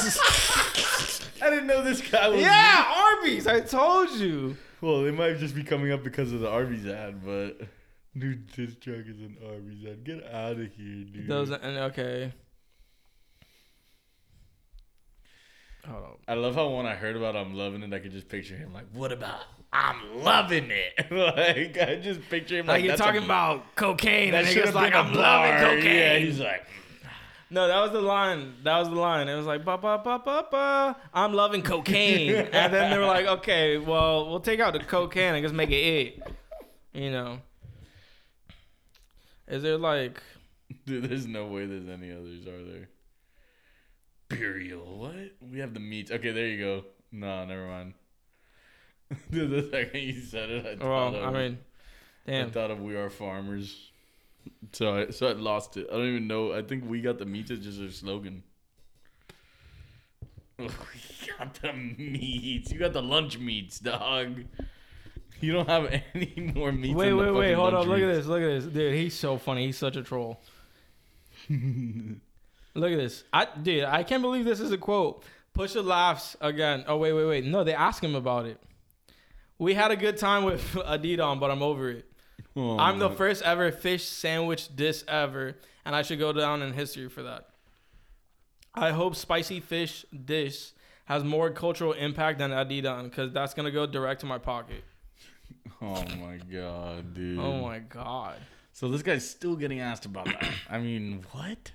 Speaker 3: I didn't know this guy was.
Speaker 2: yeah, Arby's. I told you.
Speaker 3: Well, they might just be coming up because of the Arby's ad, but dude, this truck is an Arby's ad. Get out of here, dude.
Speaker 2: Those and okay. Hold on.
Speaker 3: I love how when I heard about I'm loving it, I could just picture him like, "What about I'm loving it?" *laughs* like I just picture him like,
Speaker 2: Like you're talking
Speaker 3: a,
Speaker 2: about cocaine,
Speaker 3: That should have
Speaker 2: like
Speaker 3: been a
Speaker 2: I'm loving
Speaker 3: bar.
Speaker 2: cocaine.
Speaker 3: Yeah, he's like,
Speaker 2: No, that was the line. That was the line. It was like ba ba ba ba ba. I'm loving cocaine, *laughs* and then they were like, okay, well, we'll take out the cocaine and just make it it. You know. Is there like
Speaker 3: dude, there's no way there's any others, are there? Burial. What? We have the meats. Okay, there you go. No, never mind. *laughs* dude, the second you said it, I thought
Speaker 2: well,
Speaker 3: of,
Speaker 2: I mean,
Speaker 3: I thought of We Are Farmers. So I so I lost it. I don't even know. I think we got the meats is just a slogan. *laughs* we got the meats. You got the lunch meats, dog. You don't have *laughs* any more meats.
Speaker 2: Wait, wait, wait. Hold on. Look at this. Look at this, dude. He's so funny. He's such a troll. Look at this. I dude, I can't believe this is a quote. Pusha laughs again. Oh wait, wait, wait. No, they ask him about it. We had a good time with *laughs* Adidas, but I'm over it.
Speaker 3: Oh,
Speaker 2: I'm the first ever fish sandwich dish ever, and I should go down in history for that. I hope spicy fish dish has more cultural impact than Adidas, because that's gonna go direct to my pocket. *laughs*
Speaker 3: Oh my god, dude.
Speaker 2: Oh my god.
Speaker 3: So this guy's still getting asked about that. *coughs* I mean, what?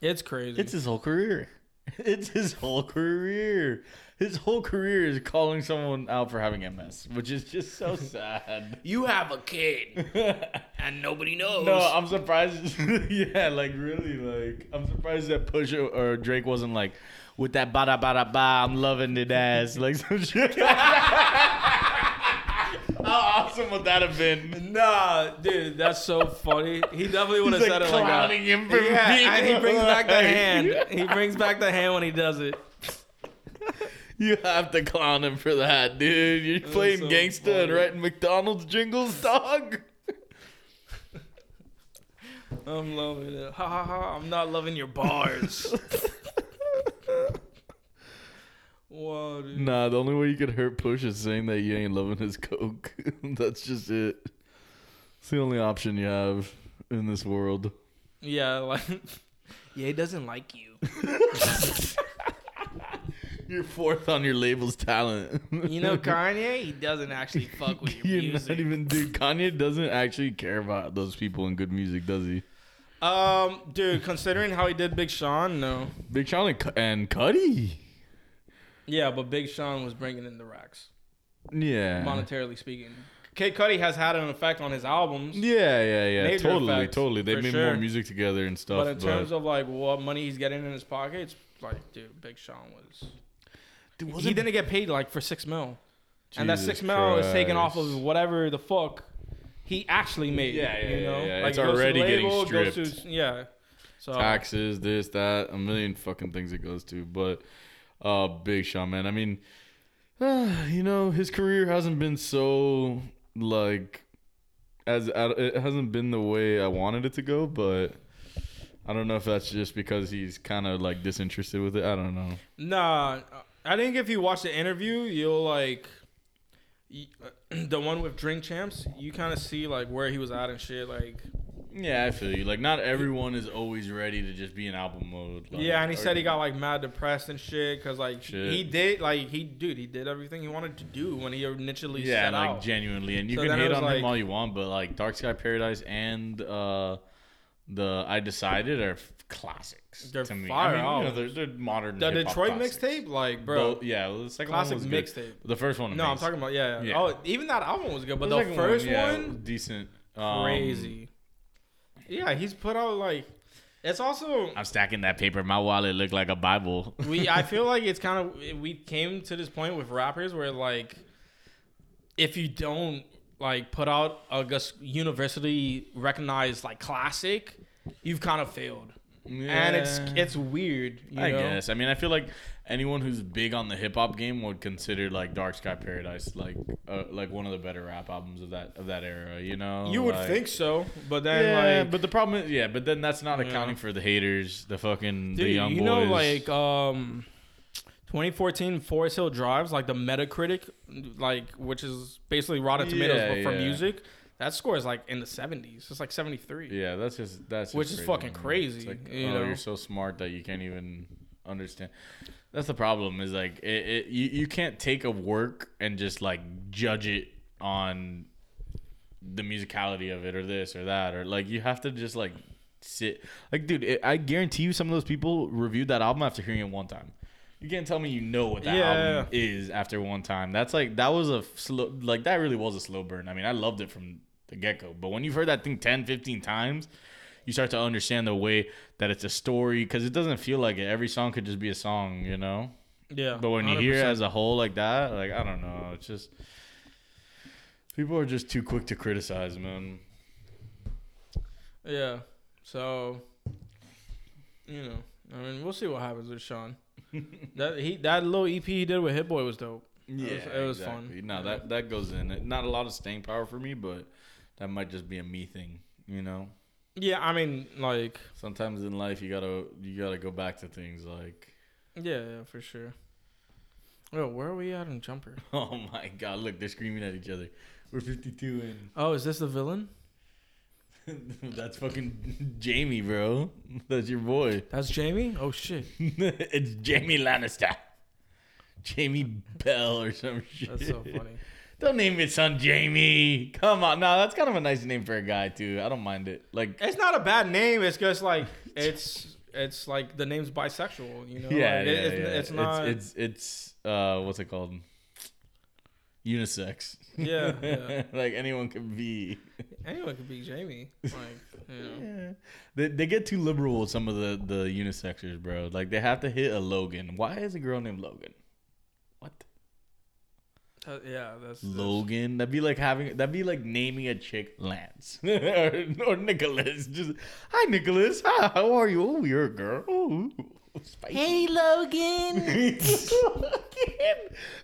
Speaker 2: It's crazy.
Speaker 3: It's his whole career. *laughs* It's his whole career. His whole career is calling someone out for having MS, which is just so *laughs* sad.
Speaker 2: you have a kid *laughs* and nobody knows.
Speaker 3: No, I'm surprised. *laughs* yeah, like really, like I'm surprised that Pusha or Drake wasn't like with that ba da ba da ba. I'm loving it ass, like some shit. How awesome would that have been?
Speaker 2: nah, dude, that's so funny. He definitely would have
Speaker 3: He's
Speaker 2: said
Speaker 3: like
Speaker 2: it like that.
Speaker 3: him for
Speaker 2: Yeah, and he brings back the hand. He brings back the hand when he does it.
Speaker 3: You have to clown him for that, dude. You're playing
Speaker 2: so
Speaker 3: gangsta and writing McDonald's jingles, *laughs* dog.
Speaker 2: I'm loving it. Ha ha ha! I'm not loving your bars. *laughs* Whoa, dude.
Speaker 3: Nah, the only way you could hurt Push is saying that you ain't loving his coke. *laughs* That's just it. It's the only option you have in this world.
Speaker 2: Yeah, like yeah, he doesn't like you. *laughs*
Speaker 3: You're fourth on your label's talent.
Speaker 2: You know, *laughs* Kanye, he doesn't actually fuck with your *laughs*
Speaker 3: You're
Speaker 2: music.
Speaker 3: not even, dude. Kanye doesn't actually care about those people in good music, does he?
Speaker 2: Um, dude, considering how he did Big Sean, no.
Speaker 3: Big Sean and, Cu- and Cudi.
Speaker 2: Yeah, but Big Sean was bringing in the racks,
Speaker 3: Yeah.
Speaker 2: monetarily speaking. Kid Cudi has had an effect on his albums,
Speaker 3: Yeah, yeah, yeah.
Speaker 2: Major
Speaker 3: totally,
Speaker 2: effect,
Speaker 3: totally. They made
Speaker 2: sure.
Speaker 3: more music together and stuff.
Speaker 2: but in terms of like what money he's getting in his pockets, like, dude, Big Sean was.
Speaker 3: Dude,
Speaker 2: he didn't get paid like for six mil, and that
Speaker 3: Jesus
Speaker 2: six mil is taken off of whatever the fuck he actually made.
Speaker 3: Yeah, yeah,
Speaker 2: you know,
Speaker 3: yeah, yeah.
Speaker 2: like
Speaker 3: It's
Speaker 2: it goes to the
Speaker 3: already getting
Speaker 2: label, it goes
Speaker 3: stripped.
Speaker 2: to- yeah. So
Speaker 3: taxes, this, that, a million fucking things it goes to. But uh Big Sean, man. I mean, *sighs* you know, his career hasn't been so like as it hasn't been the way I wanted it to go, but I don't know if that's just because he's kind of like disinterested with it. I don't know.
Speaker 2: Nah, I think if you watch the interview, you'll like *clears throat* the one with Drink Champs. You kind of see like where he was at and shit. Like,
Speaker 3: Yeah, I feel you. Like, not everyone is always ready to just be in album mode. Like,
Speaker 2: yeah, and he said he got like mad depressed and shit because like
Speaker 3: Shit.
Speaker 2: he did like he dude he did everything he wanted to do when he initially
Speaker 3: yeah, like
Speaker 2: out.
Speaker 3: genuinely, and you
Speaker 2: So
Speaker 3: can hate on
Speaker 2: like-
Speaker 3: him all you want, but like Dark Sky Paradise and uh the I Decided are classics.
Speaker 2: They're
Speaker 3: to me.
Speaker 2: fire
Speaker 3: I mean, you know, they're, they're modern.
Speaker 2: the Detroit mixtape, like bro,
Speaker 3: Both- yeah, well, the second
Speaker 2: classic
Speaker 3: one was
Speaker 2: mixtape.
Speaker 3: The first one,
Speaker 2: No, I'm talking about yeah, yeah. Oh, even that album was good, but
Speaker 3: The
Speaker 2: the first
Speaker 3: yeah,
Speaker 2: one,
Speaker 3: decent. Um,
Speaker 2: crazy. Yeah, he's put out like it's also
Speaker 3: I'm stacking that paper. My wallet looked like a Bible.
Speaker 2: we I feel *laughs* like it's kind of we came to this point with rappers where like if you don't like put out a universally recognized like classic, you've kind of failed. And it's it's weird. You
Speaker 3: I
Speaker 2: know?
Speaker 3: guess. I mean, I feel like anyone who's big on the hip hop game would consider like Dark Sky Paradise like uh, like one of the better rap albums of that of that era. You know,
Speaker 2: You would
Speaker 3: Like-
Speaker 2: think so, but then
Speaker 3: yeah,
Speaker 2: like,
Speaker 3: but the problem is, yeah, but then that's not
Speaker 2: Yeah.
Speaker 3: accounting for the haters, the fucking the
Speaker 2: dude,
Speaker 3: young
Speaker 2: you
Speaker 3: boys.
Speaker 2: know, like um, 2014 Forest Hills Drive, like the Metacritic, like which is basically Rotten Tomatoes
Speaker 3: Yeah,
Speaker 2: but for
Speaker 3: yeah.
Speaker 2: music. That score is like in the 70s. It's like 73.
Speaker 3: yeah, that's just that's
Speaker 2: Which
Speaker 3: just
Speaker 2: is fucking
Speaker 3: man.
Speaker 2: crazy,
Speaker 3: like,
Speaker 2: you
Speaker 3: oh,
Speaker 2: know?
Speaker 3: you're so smart that you can't even understand. That's the problem. Is like it, it you you can't take a work and just like judge it on the musicality of it or this or that or like you have to just like sit like dude it, i guarantee you some of those people reviewed that album after hearing it one time you can't tell me you know what that
Speaker 2: Yeah.
Speaker 3: album is after one time that's like that was a slow like that really was a slow burn i mean i loved it from the get-go but when you've heard that thing 10 15 times you start to understand the way that it's a story because it doesn't feel like it every song could just be a song you know
Speaker 2: Yeah.
Speaker 3: but when you hear it as a whole like that, like I don't know, it's just people are just too quick to criticize, man.
Speaker 2: Yeah. So, you know, I mean, we'll see what happens with Sean. *laughs* that he that little EP he did with Hit Boy was dope.
Speaker 3: Yeah,
Speaker 2: was- it was fun.
Speaker 3: No,
Speaker 2: Yeah.
Speaker 3: that that goes in. Not a lot of staying power for me, but that might just be a me thing, you know.
Speaker 2: Yeah, I mean, like,
Speaker 3: Sometimes in life you gotta you gotta go back to things like,
Speaker 2: yeah, yeah, for sure. Oh, where are we at in Jumper? *laughs*
Speaker 3: oh my god, look, they're screaming at each other. We're fifty two and *laughs*
Speaker 2: Oh, is this the villain? *laughs*
Speaker 3: that's fucking Jamie, bro. That's your boy.
Speaker 2: That's Jamie. Oh shit,
Speaker 3: it's Jamie Lannister. Jamie Bell or some shit.
Speaker 2: that's so funny.
Speaker 3: Don't name your son Jamie. Come on. No, that's kind of a nice name for a guy too. I don't mind it. Like
Speaker 2: It's not a bad name. It's just like it's it's like the name's bisexual. You know?
Speaker 3: yeah,
Speaker 2: Like,
Speaker 3: yeah,
Speaker 2: it- it's,
Speaker 3: yeah.
Speaker 2: it's not.
Speaker 3: It's, it's uh what's it called? Unisex.
Speaker 2: Yeah, *laughs* yeah.
Speaker 3: like anyone could be.
Speaker 2: anyone could be Jamie. Like, you know. *laughs*
Speaker 3: Yeah. They, they get too liberal with some of the the unisexers, bro. Like they have to hit a Logan. Why is a girl named Logan? What?
Speaker 2: Yeah, that's, that's
Speaker 3: Logan. That'd be like having. That'd be like naming a chick Lance *laughs* or, or Nicholas. Just hi, Nicholas. Hi, how are you? Oh, you're a girl. Oh, Logan. *laughs*
Speaker 2: Logan.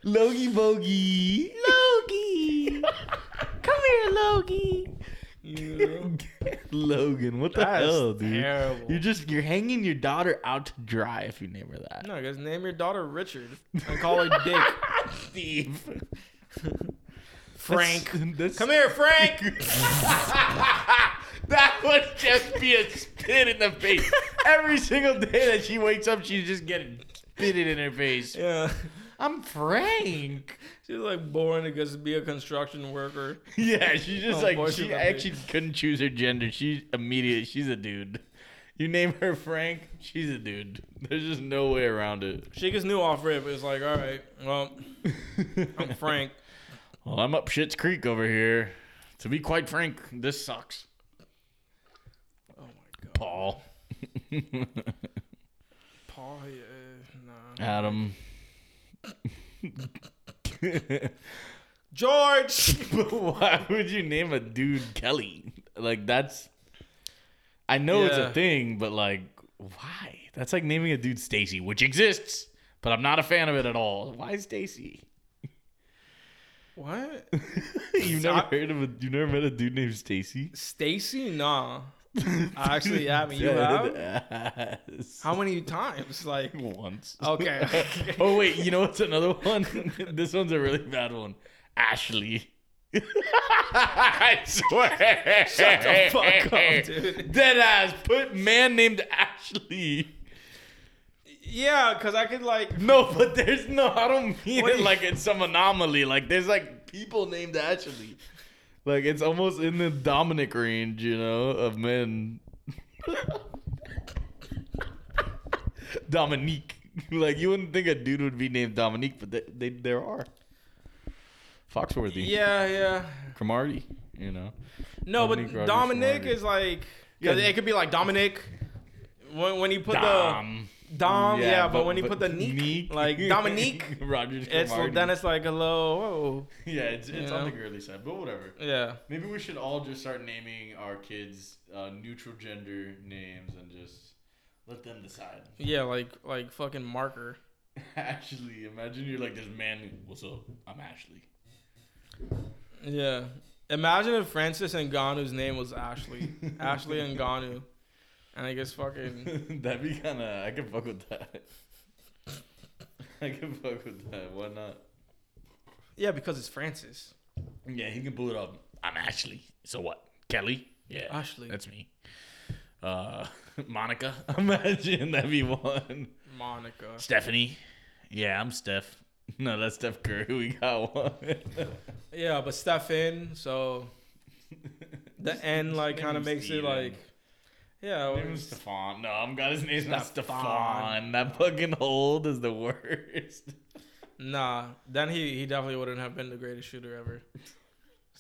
Speaker 3: Logie Bogey.
Speaker 2: Logie. *laughs* Come here, Logie. You know? *laughs*
Speaker 3: Logan. What the
Speaker 2: That's
Speaker 3: hell, dude?
Speaker 2: terrible.
Speaker 3: You're just you're hanging your daughter out to dry if you name her that.
Speaker 2: No, guys, name your daughter Richard and call her *laughs* Dick.
Speaker 3: Steve. *laughs*
Speaker 2: Frank.
Speaker 3: That's- that's-
Speaker 2: Come here, Frank.
Speaker 3: that would just be a spit in the face. Every single day that she wakes up, she's just getting spitted in her face.
Speaker 2: yeah.
Speaker 3: I'm Frank.
Speaker 2: She's like born to be a construction worker. *laughs*
Speaker 3: Yeah, oh, she's just like she actually couldn't choose her gender. She immediately she's a dude. You name her Frank, she's a dude. There's just no way around it.
Speaker 2: She gets new off rip. It's like, all right, well, *laughs* I'm Frank.
Speaker 3: Well, I'm up Shit's Creek over here. To be quite frank, this sucks.
Speaker 2: Oh my god.
Speaker 3: Paul, *laughs*
Speaker 2: Paul, yeah, nah.
Speaker 3: Adam.
Speaker 2: George. *laughs*
Speaker 3: Why would you name a dude Kelly? Like that's I know it's
Speaker 2: Yeah.
Speaker 3: a thing, but like why? That's like naming a dude Stacy, which exists, but I'm not a fan of it at all. Why Stacy? *laughs*
Speaker 2: what? *laughs*
Speaker 3: You've never
Speaker 2: Stop.
Speaker 3: heard of a you never met a dude named Stacy?
Speaker 2: Stacy? Nah. *laughs* I actually haven't. You have?
Speaker 3: Yes.
Speaker 2: How many times? Like,
Speaker 3: Once. *laughs*
Speaker 2: okay. *laughs*
Speaker 3: oh wait, you know what's another one? this one's a really bad one. Ashley. I swear.
Speaker 2: Shut the fuck up, dude.
Speaker 3: Dead ass. Put man named Ashley.
Speaker 2: yeah, because I could, like,
Speaker 3: No, but there's no. I don't mean
Speaker 2: What
Speaker 3: it
Speaker 2: you-
Speaker 3: like it's some anomaly. Like there's like people named Ashley. Like it's almost in the Dominic range, you know, of men. Dominique. Like you wouldn't think a dude would be named Dominique, but they, they there are. Foxworthy.
Speaker 2: yeah, yeah.
Speaker 3: Cromartie, you know.
Speaker 2: No,
Speaker 3: Dominic
Speaker 2: but
Speaker 3: Rodgers
Speaker 2: Dominic is like
Speaker 3: Yeah.
Speaker 2: it could be like Dominic. When, when you put
Speaker 3: Dom.
Speaker 2: The Dom, yeah, but, when you put the Neek,
Speaker 3: Neek.
Speaker 2: like *laughs* Dominique, *laughs*
Speaker 3: Rodgers
Speaker 2: it's
Speaker 3: Cromartie.
Speaker 2: then it's like a little, whoa, *laughs*
Speaker 3: Yeah, it's, it's on
Speaker 2: know?
Speaker 3: the girly side, but whatever.
Speaker 2: yeah.
Speaker 3: Maybe we should all just start naming our kids uh, neutral gender names and just Let them decide.
Speaker 2: Yeah, like like fucking marker.
Speaker 3: Ashley, imagine you're like this man. What's up? I'm Ashley.
Speaker 2: Yeah. Imagine if Francis Ngannou's name was Ashley. Ashley Ngannou. And I guess fucking *laughs*
Speaker 3: That'd be kind of. I can fuck with that. I can fuck with that. Why not?
Speaker 2: Yeah, because it's Francis.
Speaker 3: Yeah, he can pull it up. I'm Ashley. So what? Kelly? Yeah,
Speaker 2: Ashley.
Speaker 3: that's me. Uh, *laughs* Monica. *laughs* Imagine that'd be one.
Speaker 2: Monica.
Speaker 3: Stephanie. Yeah, I'm Steph. No, that's Steph Curry. We got one.
Speaker 2: Yeah, but Stefan, so the N like kind of makes it like yeah, well,
Speaker 3: name Stefan. No, I'm got his name's not
Speaker 2: Stefan.
Speaker 3: Stefan. That fucking hold is the worst.
Speaker 2: nah. Then he he definitely wouldn't have been the greatest shooter ever.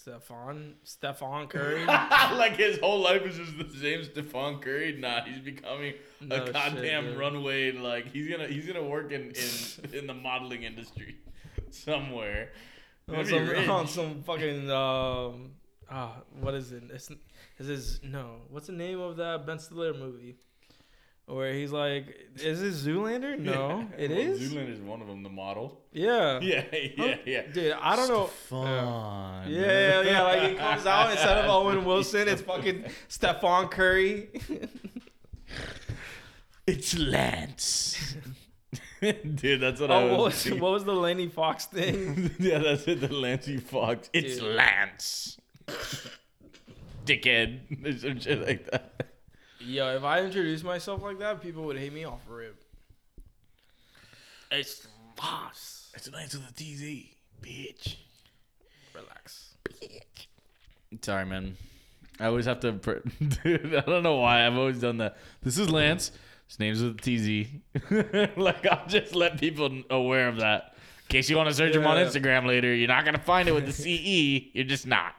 Speaker 2: Stefan, Stefan Curry. *laughs*
Speaker 3: like his whole life is just the same Stephon Curry. Nah, he's becoming
Speaker 2: No
Speaker 3: a
Speaker 2: shit,
Speaker 3: goddamn
Speaker 2: dude.
Speaker 3: runway. Like he's gonna he's gonna work in in, *laughs* in the modeling industry somewhere.
Speaker 2: on some, on some fucking um ah what is it? It's is this no? What's the name of that Ben Stiller movie? Where he's like, is this Zoolander? *laughs* No, it
Speaker 3: Well,
Speaker 2: is.
Speaker 3: Zoolander's one of them. The model.
Speaker 2: Yeah. *laughs*
Speaker 3: Yeah, yeah, yeah.
Speaker 2: Dude, I don't know.
Speaker 3: Stephon.
Speaker 2: Yeah, yeah, like it *laughs* comes out instead of Owen Wilson, it's fucking Stephon Curry.
Speaker 3: It's Lance. Dude, that's what oh, I
Speaker 2: oh,
Speaker 3: was.
Speaker 2: what was,
Speaker 3: thinking.
Speaker 2: what was the Lenny Fox thing?
Speaker 3: yeah, that's it. The Lancey Fox. It's
Speaker 2: Dude.
Speaker 3: Lance. Dickhead. *laughs* There's some shit like that.
Speaker 2: Yo, if I introduced myself like that, people would hate me off rip. It's Fox.
Speaker 3: It's Lance with the TZ, bitch.
Speaker 2: Relax. Bitch.
Speaker 3: Sorry, man. I always have to. Pr- *laughs* Dude, I don't know why. I've always done that. This is Lance. His name's with a TZ. *laughs* like, I'll just let people aware of that. In case you want to search him on Instagram later, you're not going to find it with the CE. You're just not.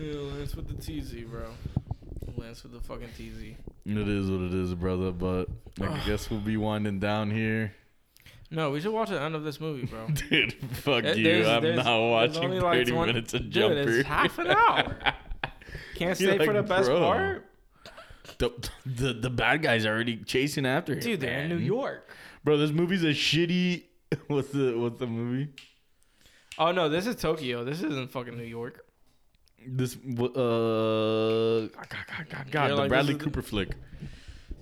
Speaker 2: Yeah, Lance with the TZ, bro. Lance with the fucking TZ.
Speaker 3: It is what it is, brother. But like, I guess we'll be winding down here.
Speaker 2: No, we should watch the end of this movie, bro. *laughs*
Speaker 3: Dude, fuck
Speaker 2: Eh,
Speaker 3: you.
Speaker 2: there's-
Speaker 3: I'm
Speaker 2: there's-
Speaker 3: not
Speaker 2: there's
Speaker 3: watching
Speaker 2: only, like,
Speaker 3: 30
Speaker 2: twen-
Speaker 3: minutes of
Speaker 2: Dude,
Speaker 3: Jumper.
Speaker 2: it's half an hour. *laughs* Can't
Speaker 3: You're
Speaker 2: stay for
Speaker 3: like,
Speaker 2: the best
Speaker 3: bro.
Speaker 2: part.
Speaker 3: the, the the bad guys are already chasing after him.
Speaker 2: Dude, they're in
Speaker 3: man.
Speaker 2: New York.
Speaker 3: Bro, this movie's a shitty. *laughs* What's the what's the movie?
Speaker 2: Oh no, this is Tokyo. This isn't fucking New York.
Speaker 3: This uh, God, God, God, God, the
Speaker 2: like,
Speaker 3: Bradley
Speaker 2: is the-
Speaker 3: Cooper flick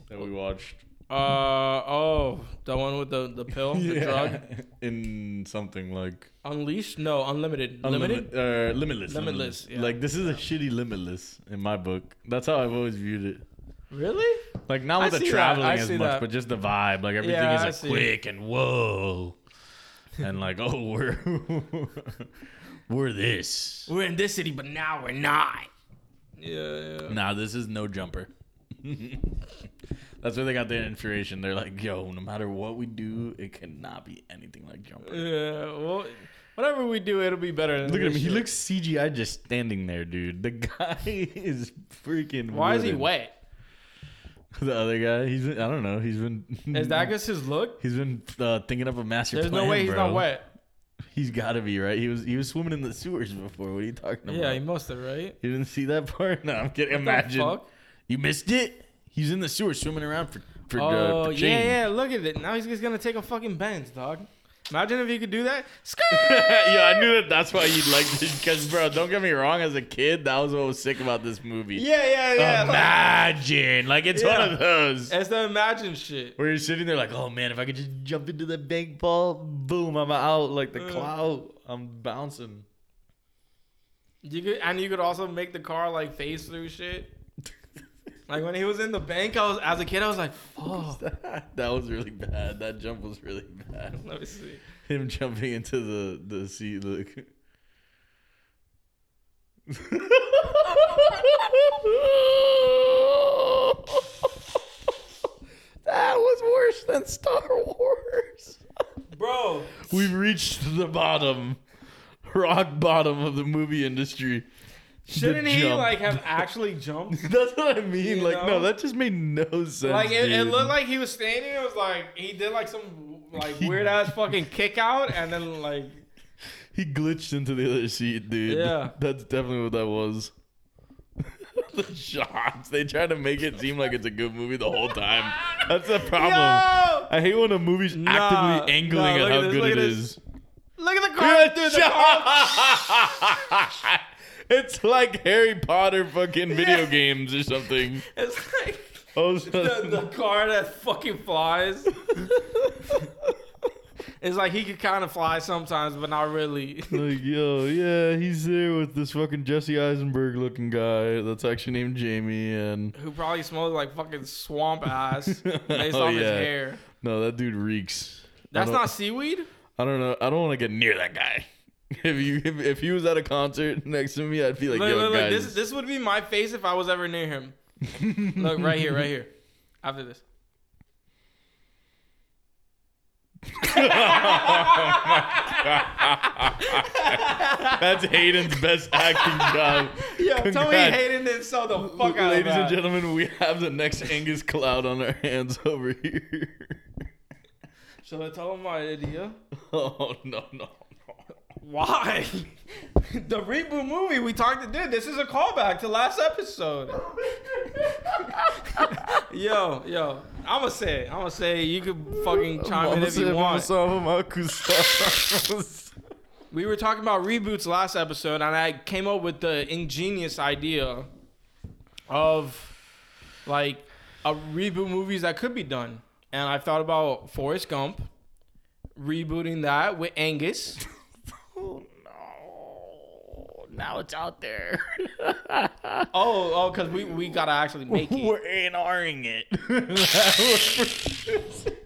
Speaker 3: that we watched.
Speaker 2: Uh oh, the one with the the pill, the *laughs* drug.
Speaker 3: in something like
Speaker 2: Unleashed? No, unlimited. Limited?
Speaker 3: Unlimited, uh, limitless,
Speaker 2: Limitless, yeah.
Speaker 3: Like this is a shitty limitless in my book. That's how I've always viewed it.
Speaker 2: Really?
Speaker 3: Like not
Speaker 2: I
Speaker 3: with the traveling as much,
Speaker 2: that.
Speaker 3: but just the vibe. Like everything
Speaker 2: Yeah,
Speaker 3: is a quick and whoa, and like *laughs* oh we're we're this.
Speaker 2: We're in this city, but now we're not. Yeah, yeah.
Speaker 3: Nah, this is no jumper. *laughs* That's where they got their inspiration. They're like, yo, no matter what we do, it cannot be anything like jumper.
Speaker 2: Yeah, well, whatever we do, it'll be better. Than
Speaker 3: Look at him.
Speaker 2: this
Speaker 3: He
Speaker 2: shit.
Speaker 3: looks CGI just standing there, dude. The *laughs* guy is freaking.
Speaker 2: Why is he
Speaker 3: wooden.
Speaker 2: wet? *laughs*
Speaker 3: The other guy, he's been, I don't know. He's been.
Speaker 2: Is that just his look?
Speaker 3: He's been uh, thinking up a master
Speaker 2: There's
Speaker 3: plan.
Speaker 2: no way he's
Speaker 3: bro.
Speaker 2: not wet.
Speaker 3: He's got to be right. He was he was swimming in the sewers before. What are you talking about?
Speaker 2: Yeah, he must have, right?
Speaker 3: You didn't see that *laughs* part? No, I'm kidding.
Speaker 2: What
Speaker 3: Imagine you missed it. He's in the sewer swimming around for for, uh,
Speaker 2: Oh
Speaker 3: for
Speaker 2: yeah,
Speaker 3: change.
Speaker 2: yeah. Look at it. Now he's just gonna take a fucking Benz, dog. Imagine if you could do that. *laughs*
Speaker 3: yeah, I knew that. That's why you'd like this. Because, bro, don't get me wrong. As a kid, that was what was sick about this movie.
Speaker 2: Yeah, yeah, yeah.
Speaker 3: Imagine, like, it's one of those
Speaker 2: it's the imagine shit.
Speaker 3: where you're sitting there like, oh man, if I could just jump into the bank ball, boom, I'm out like the
Speaker 2: Uh.
Speaker 3: cloud. I'm bouncing.
Speaker 2: You could, and you could also make the car like phase through shit. Like when he was in the bank, I was as a kid, I was like, "Oh, *laughs*
Speaker 3: that was really bad. That jump was really bad. *laughs*
Speaker 2: let me see."
Speaker 3: Him jumping into the the seat. Look. *laughs* that was worse than Star Wars.
Speaker 2: Bro,
Speaker 3: We've reached the bottom, rock bottom of the movie industry.
Speaker 2: Shouldn't he
Speaker 3: jump.
Speaker 2: like have actually jumped? *laughs*
Speaker 3: That's what I mean.
Speaker 2: You
Speaker 3: like,
Speaker 2: know?
Speaker 3: no, that just made no sense.
Speaker 2: Like it, it looked like he was standing. It was like he did like some like *laughs* weird ass fucking kick out, and then like
Speaker 3: He glitched into the other seat, dude.
Speaker 2: Yeah.
Speaker 3: That's definitely what that was. *laughs* the shots. They try to make it seem like it's a good movie the whole time. That's the problem.
Speaker 2: Yo!
Speaker 3: I hate when a movie's
Speaker 2: Nah,
Speaker 3: actively angling
Speaker 2: nah,
Speaker 3: at how
Speaker 2: at this,
Speaker 3: good it
Speaker 2: this.
Speaker 3: is.
Speaker 2: Look at the car, dude. The car. *laughs*
Speaker 3: it's like Harry Potter fucking video games or something. *laughs*
Speaker 2: It's like
Speaker 3: Oh, *laughs*
Speaker 2: the, the car that fucking flies. It's like he could kind of fly sometimes, but not really.
Speaker 3: like, yo, yeah, he's there with this fucking Jesse Eisenberg looking guy that's actually named Jamie, and
Speaker 2: Who probably smells like fucking swamp ass based
Speaker 3: Oh,
Speaker 2: on his hair.
Speaker 3: no, that dude reeks.
Speaker 2: That's not seaweed.
Speaker 3: I don't know. I don't want to get near that guy. *laughs* If you if, if he was at a concert next to me, I'd be like,
Speaker 2: look,
Speaker 3: yo,
Speaker 2: look, look, this this would be my face if I was ever near him. *laughs* look right here, right here. After this. *laughs*
Speaker 3: That's Hayden's best acting job.
Speaker 2: Yo, Tony
Speaker 3: Congrats.
Speaker 2: Hayden didn't sell the fuck out
Speaker 3: Ladies
Speaker 2: of
Speaker 3: and
Speaker 2: that.
Speaker 3: gentlemen, we have the next Angus Cloud on our hands over here.
Speaker 2: Shall I tell him my idea?
Speaker 3: Oh no no!
Speaker 2: Why? *laughs* the reboot movie we talked to dude. This is a callback to last episode. *laughs* yo, yo. I'ma say it. I'ma say it. you could fucking chime in if you want. *laughs* We were talking about reboots last episode, and I came up with the ingenious idea of like a reboot movies that could be done. And I thought about Forrest Gump, rebooting that with Angus.
Speaker 3: No! Now it's out there. *laughs*
Speaker 2: Oh, oh, because we, we gotta actually make it.
Speaker 3: We're A&Ring it. *laughs*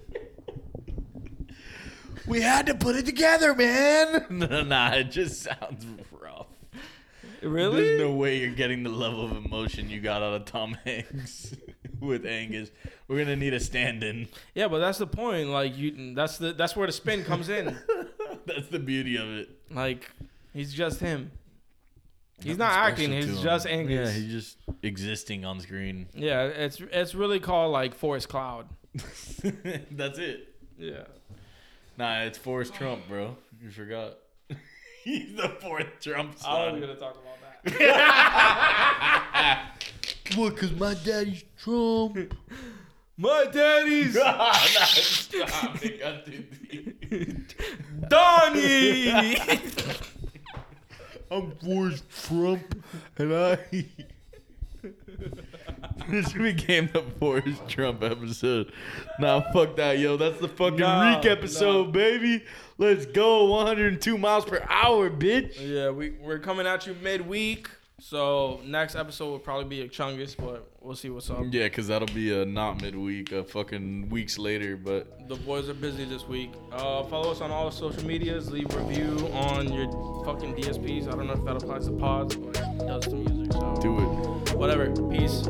Speaker 3: we had to put it together, man. No, nah, it just sounds rough.
Speaker 2: Really?
Speaker 3: There's no way you're getting the level of emotion you got out of Tom *laughs* Hanks with Angus. We're gonna need a stand-in.
Speaker 2: Yeah, but that's the point. Like you, that's the that's where the spin comes in.
Speaker 3: That's the beauty of it.
Speaker 2: Like he's just him. He's not acting. He's just Angus.
Speaker 3: Yeah, he's just existing on screen.
Speaker 2: Yeah, it's it's really called like Forrest Cloud. *laughs*
Speaker 3: That's it.
Speaker 2: Yeah.
Speaker 3: Nah, it's Forrest Trump, bro. You forgot. *laughs* he's the fourth Trump
Speaker 2: I was gonna talk about that. *laughs*
Speaker 3: What? Cause my daddy's Trump.
Speaker 2: My daddy's
Speaker 3: nah, stop. They got too deep.
Speaker 2: Donnie.
Speaker 3: I'm Forrest Trump, and I. *laughs* this became the Forrest Trump episode. Nah, fuck that, yo. That's the fucking
Speaker 2: Nah,
Speaker 3: Reek episode, baby. Let's go. 102 miles per hour, bitch.
Speaker 2: yeah, we we're coming at you midweek. So next episode will probably be a Chungus, but we'll see what's up.
Speaker 3: Yeah, because that'll be a not midweek, a fucking weeks later, but.
Speaker 2: The boys are busy this week. Uh, follow us on all social medias. Leave review on your fucking DSPs. I don't know if that applies to pods, but it does to music. So
Speaker 3: Do it.
Speaker 2: whatever. Peace.